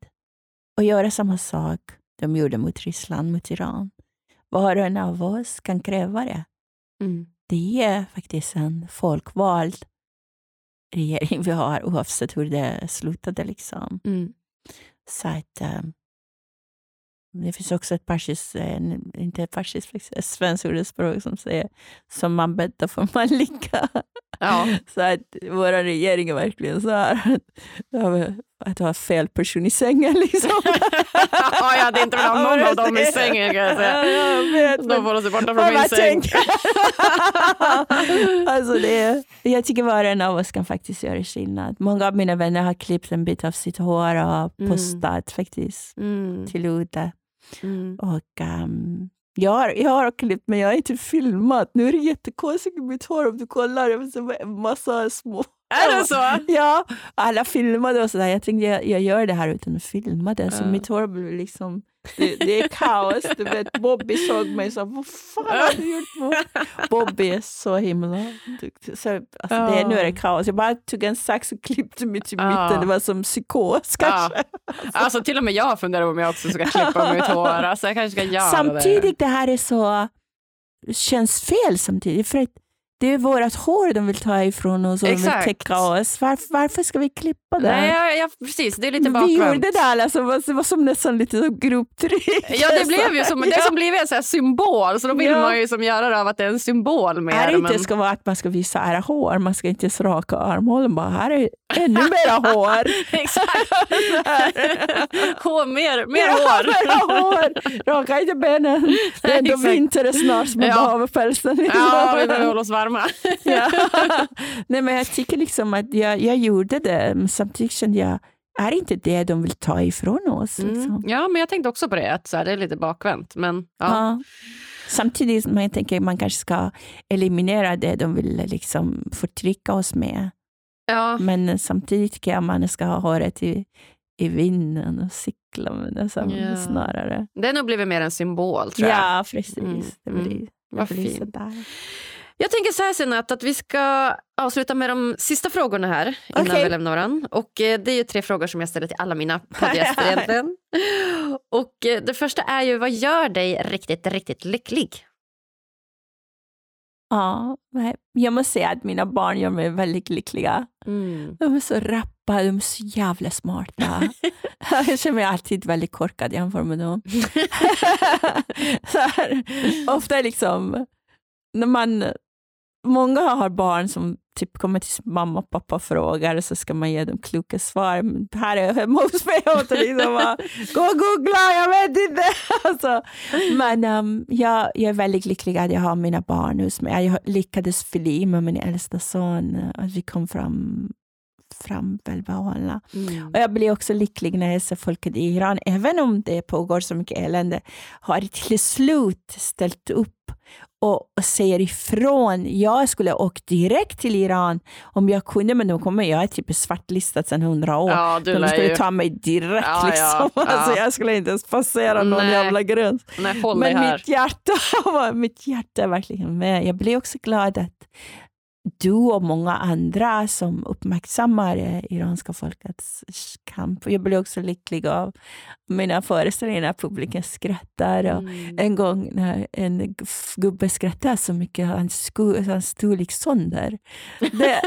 Speaker 2: Och göra samma sak de gjorde mot Ryssland, mot Iran. Var och en av oss kan kräva det. Mm det är faktiskt en folkvald regering vi har oavsett hur det slutade. Liksom. Mm. Så att, um, det finns också ett persiskt, inte ett persiskt, svenskt ordspråk som säger som man bäddar får man ligga. Ja. Så att vår regering är verkligen så här, att ha fel person i sängen. Liksom.
Speaker 1: ja, jag hade inte velat ha någon av dem i sängen kan jag säga. Ja, De får sig borta från min säng.
Speaker 2: alltså det, jag tycker var och en av oss kan faktiskt göra skillnad. Många av mina vänner har klippt en bit av sitt hår och mm. postat mm. faktiskt mm. till Ode. Mm. Och, um, jag har, jag har klippt men jag har inte filmat. Nu är det jättekonstigt med mitt hår om du kollar. Jag har en massa små
Speaker 1: är det så?
Speaker 2: Ja, alla filmade och sådär. Jag tänkte jag, jag gör det här utan att filma det. Så mitt hår blir liksom... Det, det, är kaos. Du vet, Bobby såg mig och sa vad fan har du gjort? Bobby är så himla duktig. Så, alltså, ja. det, nu är det kaos. Jag bara tog en sax och klippte mig till mitten. Ja. Det var som psykos kanske.
Speaker 1: Alltså. alltså till och med jag funderar om jag också ska klippa mitt hår. Alltså, jag kanske ska göra
Speaker 2: samtidigt, det. det här är så... känns fel samtidigt. För att det är vårt hår de vill ta ifrån oss och de vill täcka oss. Varför, varför ska vi klippa det?
Speaker 1: Nej, ja, ja, precis. Det är lite
Speaker 2: vi
Speaker 1: bakvänt.
Speaker 2: gjorde det alltså, det var- det som nästan lite grupptryck.
Speaker 1: Ja, det blev ju som, det
Speaker 2: Ja.
Speaker 1: som blev en så här symbol, så då vill
Speaker 2: Ja.
Speaker 1: man ju som göra det av att det är en symbol med
Speaker 2: Här
Speaker 1: det.
Speaker 2: inte
Speaker 1: Men...
Speaker 2: ska vara att man ska visa ära hår, man ska inte ens raka armhålen. Bara, här är ännu mera hår.
Speaker 1: Exakt. hår, mer, mer
Speaker 2: Ja,
Speaker 1: hår.
Speaker 2: mera hår. Raka inte benen. Det är ändå vinter är snart man
Speaker 1: Ja.
Speaker 2: behöver pälsen.
Speaker 1: Ja, vi behöver hålla oss varma.
Speaker 2: Ja. Nej, men jag tycker liksom att jag, jag gjorde det, men samtidigt kände jag, är inte det de vill ta ifrån oss? Liksom?
Speaker 1: Mm. Ja, men jag tänkte också på det, att så här, det är lite bakvänt. Men, ja.
Speaker 2: Ja. Samtidigt som jag tänker man kanske ska eliminera det de vill liksom förtrycka oss med.
Speaker 1: Ja.
Speaker 2: Men samtidigt tycker jag man ska ha håret i, i vinden och cykla med det
Speaker 1: Ja.
Speaker 2: snarare.
Speaker 1: Det har nog blivit mer en symbol, tror jag.
Speaker 2: Ja, precis.
Speaker 1: Mm,
Speaker 2: Det blir,
Speaker 1: mm.
Speaker 2: det blir sådär.
Speaker 1: Jag tänker så här Senat, att vi ska avsluta med de sista frågorna här innan
Speaker 2: Okej.
Speaker 1: vi lämnar varandra. Och eh, det är ju tre frågor som jag ställer till alla mina poddgäster egentligen. Och eh, det första är ju, vad gör dig riktigt, riktigt lycklig?
Speaker 2: Ja, jag måste säga att mina barn gör mig väldigt lyckliga.
Speaker 1: Mm.
Speaker 2: De är så rappa, de är så jävla smarta. jag känner mig alltid väldigt korkad jämfört med dem. så här, ofta är liksom, när man, många har barn som typ kommer till mamma och pappa och frågar så ska man ge dem kloka svar. Men här är hemma hos mig och liksom bara, gå och googla, jag vet inte. alltså, men um, jag, jag är väldigt lycklig att jag har mina barn hos mig. Jag lyckades filma min äldsta son, eh, att vi kom fram fram välbehållna.
Speaker 1: Mm.
Speaker 2: Och jag blir också lycklig när jag ser folket i Iran, även om det pågår så mycket elände, har till slut ställt upp och, säger ifrån. Jag skulle åkt direkt till Iran om jag kunde, men de kommer, jag är typ svartlistad sedan hundra år.
Speaker 1: Ja, du
Speaker 2: de skulle
Speaker 1: ju...
Speaker 2: ta mig direkt.
Speaker 1: Ja,
Speaker 2: liksom.
Speaker 1: ja.
Speaker 2: Alltså, jag skulle inte ens passera någon
Speaker 1: Nej.
Speaker 2: jävla gräns. Men mitt hjärta, mitt hjärta är verkligen med. Jag blir också glad att du och många andra som uppmärksammar det iranska folkets kamp. Jag blir också lycklig av mina föreställningar när publiken skrattar. Och
Speaker 1: Mm.
Speaker 2: En gång när en gubbe skrattade så mycket, han, sko, han stod liksom sönder. Det,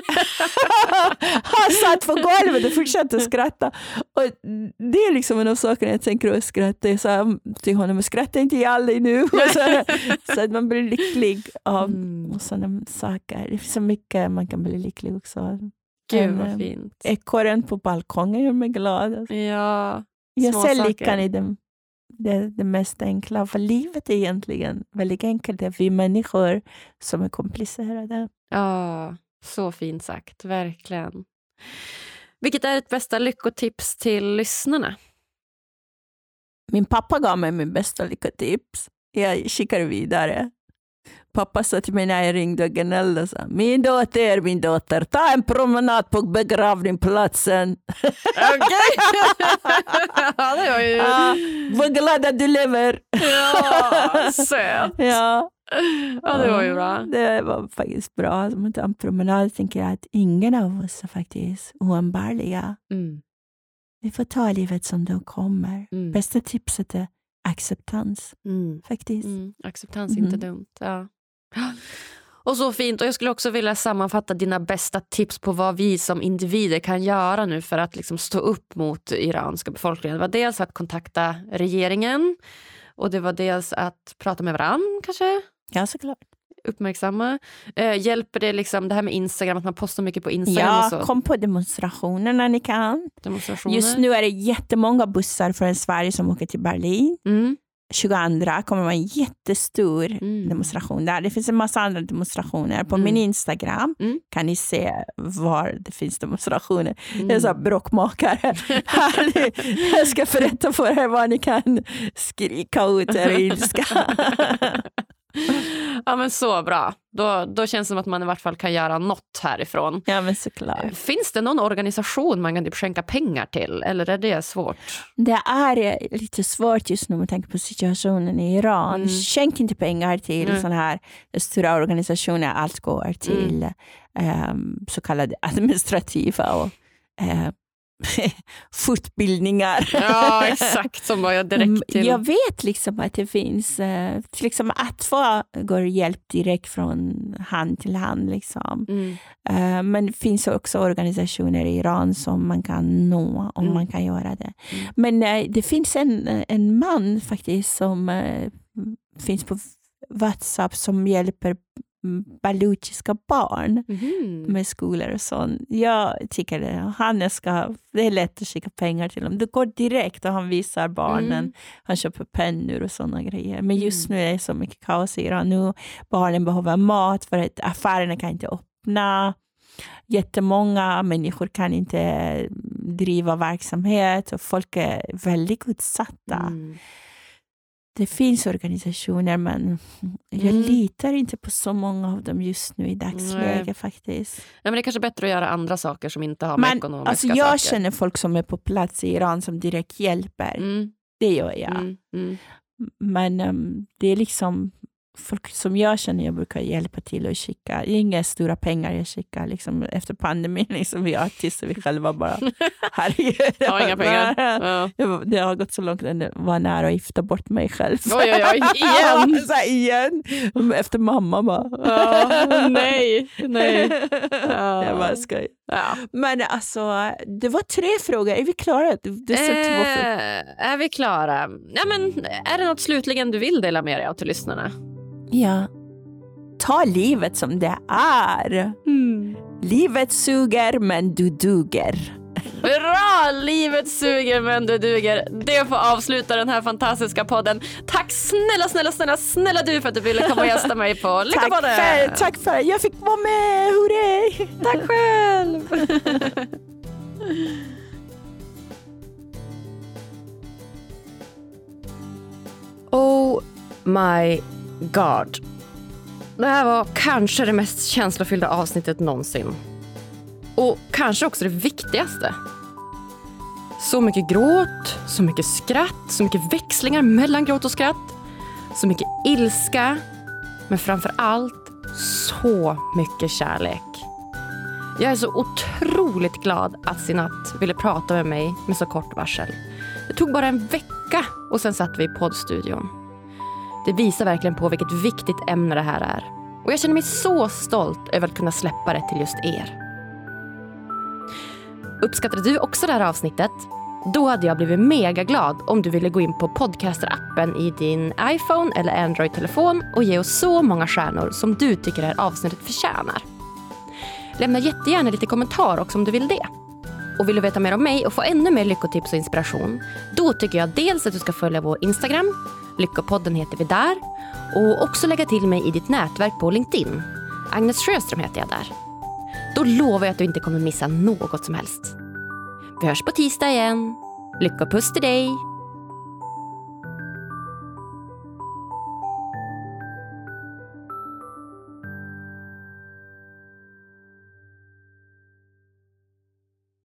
Speaker 2: han satt på golvet och fortsatte skratta. Och det är liksom en av sakerna jag tänker att skratta. Jag sa till honom, skratta inte ihjäl dig nu. Så, så att man blir lycklig av
Speaker 1: Mm.
Speaker 2: sådana saker. Det finns mycket man kan bli lycklig också.
Speaker 1: Gud vad
Speaker 2: eh,
Speaker 1: fint.
Speaker 2: Ekorren på balkongen gör mig glad. Alltså.
Speaker 1: Ja,
Speaker 2: Jag ser lyckan i det, det, det mest enkla. För livet är egentligen väldigt enkelt. Det är vi människor som är komplicerade.
Speaker 1: ja, så fint sagt. Verkligen. Vilket är ett bästa lyckotips till lyssnarna?
Speaker 2: Min pappa gav mig min bästa lyckotips. Jag skickade vidare. Pappa sa till mig när jag ringde och gnällde, och sa, min dotter, min dotter, ta en promenad på begravningsplatsen.
Speaker 1: Okej! ja, det var ju...
Speaker 2: Ja, var glad att du lever.
Speaker 1: Ja, söt.
Speaker 2: Ja.
Speaker 1: Ja, det var ju bra.
Speaker 2: Det var faktiskt bra. Som att ta en promenad tänker jag att ingen av oss är faktiskt oumbärliga.
Speaker 1: Mm.
Speaker 2: Vi får ta livet som det kommer.
Speaker 1: Mm.
Speaker 2: Bästa tipset är acceptans
Speaker 1: Mm.
Speaker 2: faktiskt.
Speaker 1: Mm. Acceptans är inte
Speaker 2: Mhm.
Speaker 1: dumt. Ja. Och så fint. Och Jag skulle också vilja sammanfatta dina bästa tips på vad vi som individer kan göra nu för att liksom stå upp mot iranska befolkningen. Det var dels att kontakta regeringen och det var dels att prata med varann kanske.
Speaker 2: Ja, såklart.
Speaker 1: Uppmärksamma. Eh, hjälper det liksom det här med Instagram, att man postar mycket på Instagram
Speaker 2: Ja,
Speaker 1: och så?
Speaker 2: kom på demonstrationer när ni kan.
Speaker 1: Demonstrationer.
Speaker 2: Just nu är det jättemånga bussar från Sverige som åker till Berlin.
Speaker 1: Mm.
Speaker 2: 22 kommer vara en jättestor
Speaker 1: Mm.
Speaker 2: demonstration där. Det finns en massa andra demonstrationer. På
Speaker 1: Mm.
Speaker 2: min Instagram
Speaker 1: Mm.
Speaker 2: kan ni se var det finns demonstrationer.
Speaker 1: Mm.
Speaker 2: Jag är så här bråkmakare. jag ska berätta för er var ni kan skrika ut er ilska.
Speaker 1: ja men så bra. Då, då känns det som att man i vart fall kan göra något härifrån.
Speaker 2: ja, men såklart.
Speaker 1: Finns det någon organisation man kan typ skänka pengar till eller är det svårt?
Speaker 2: Det är eh, lite svårt just nu med tanke på situationen i Iran.
Speaker 1: Mm.
Speaker 2: Skänk inte pengar till
Speaker 1: Mm.
Speaker 2: sådana här stora organisationer. Allt går till ehm, så kallade administrativa och eh, fortbildningar.
Speaker 1: Ja, exakt. Som bara direkt till...
Speaker 2: Jag vet liksom att det finns, eh, till exempel att få går hjälp direkt från hand till hand. Liksom. Mm. Eh, men det finns också organisationer i Iran som man kan nå om mm. man kan göra det. Mm. Men eh, det finns en, en man faktiskt som finns på Whatsapp som hjälper baluchiska barn mm. med skolor och sånt. Jag tycker det. Han ska, det är lätt att skicka pengar till honom. Det går direkt och han visar barnen. Mm. Han köper pennor och sådana grejer. Men just mm. nu är det så mycket kaos i Iran. Nu barnen behöver mat för att affärerna kan inte öppna. Jättemånga människor kan inte driva verksamhet och folk är väldigt utsatta. Det finns organisationer men jag mm. litar inte på så många av dem just nu i dagsläget faktiskt.
Speaker 1: Nej, men det är kanske bättre att göra andra saker som inte har med men, ekonomiska
Speaker 2: alltså, jag saker. känner folk som är på plats i Iran som direkt hjälper. Mm. Det gör jag. Mm. mm. Men um, det är liksom folk som jag känner jag brukar hjälpa till och skicka. Inga stora pengar jag skickar liksom, efter pandemin. Liksom, vi är artister, vi själva bara
Speaker 1: herregud. Har inga pengar.
Speaker 2: Ja. Det har gått så långt att jag var nära att gifta bort mig själv.
Speaker 1: Oj, oj, oj, igen!
Speaker 2: så här, igen! Efter mamma bara.
Speaker 1: Ja, nej, nej.
Speaker 2: Ja. Jag bara skojar. Ja. Men alltså, det var tre frågor. Är vi klara?
Speaker 1: Du eh, är vi klara? Ja, men, är det något slutligen du vill dela med dig av till lyssnarna?
Speaker 2: Ja. Ta livet som det är. Mm. Livet suger, men du duger.
Speaker 1: Bra! Livet suger men du duger. Det får avsluta den här fantastiska podden. Tack snälla, snälla, snälla, snälla du för att du ville komma och gästa mig på Lycka
Speaker 2: tack för, tack för att jag fick vara med. Hurra!
Speaker 1: Tack själv! oh my God. Det här var kanske det mest känslofyllda avsnittet någonsin. Och kanske också det viktigaste. Så mycket gråt, så mycket skratt, så mycket växlingar mellan gråt och skratt. Så mycket ilska. Men framför allt så mycket kärlek. Jag är så otroligt glad att Sinat ville prata med mig med så kort varsel. Det tog bara en vecka och sen satt vi i poddstudion. Det visar verkligen på vilket viktigt ämne det här är. Och jag känner mig så stolt över att kunna släppa det till just er. Uppskattade du också det här avsnittet? Då hade jag blivit mega glad om du ville gå in på podcaster-appen i din iPhone eller Android-telefon och ge oss så många stjärnor som du tycker det här avsnittet förtjänar. Lämna jättegärna lite kommentar också om du vill det. Och vill du veta mer om mig och få ännu mer lyckotips och inspiration? Då tycker jag dels att du ska följa vår Instagram Lyckopodden heter vi där. Och också lägga till mig i ditt nätverk på LinkedIn. Agnes Sjöström heter jag där. Då lovar jag att du inte kommer missa något som helst. Vi hörs på tisdag igen. Lyckopuss till dig!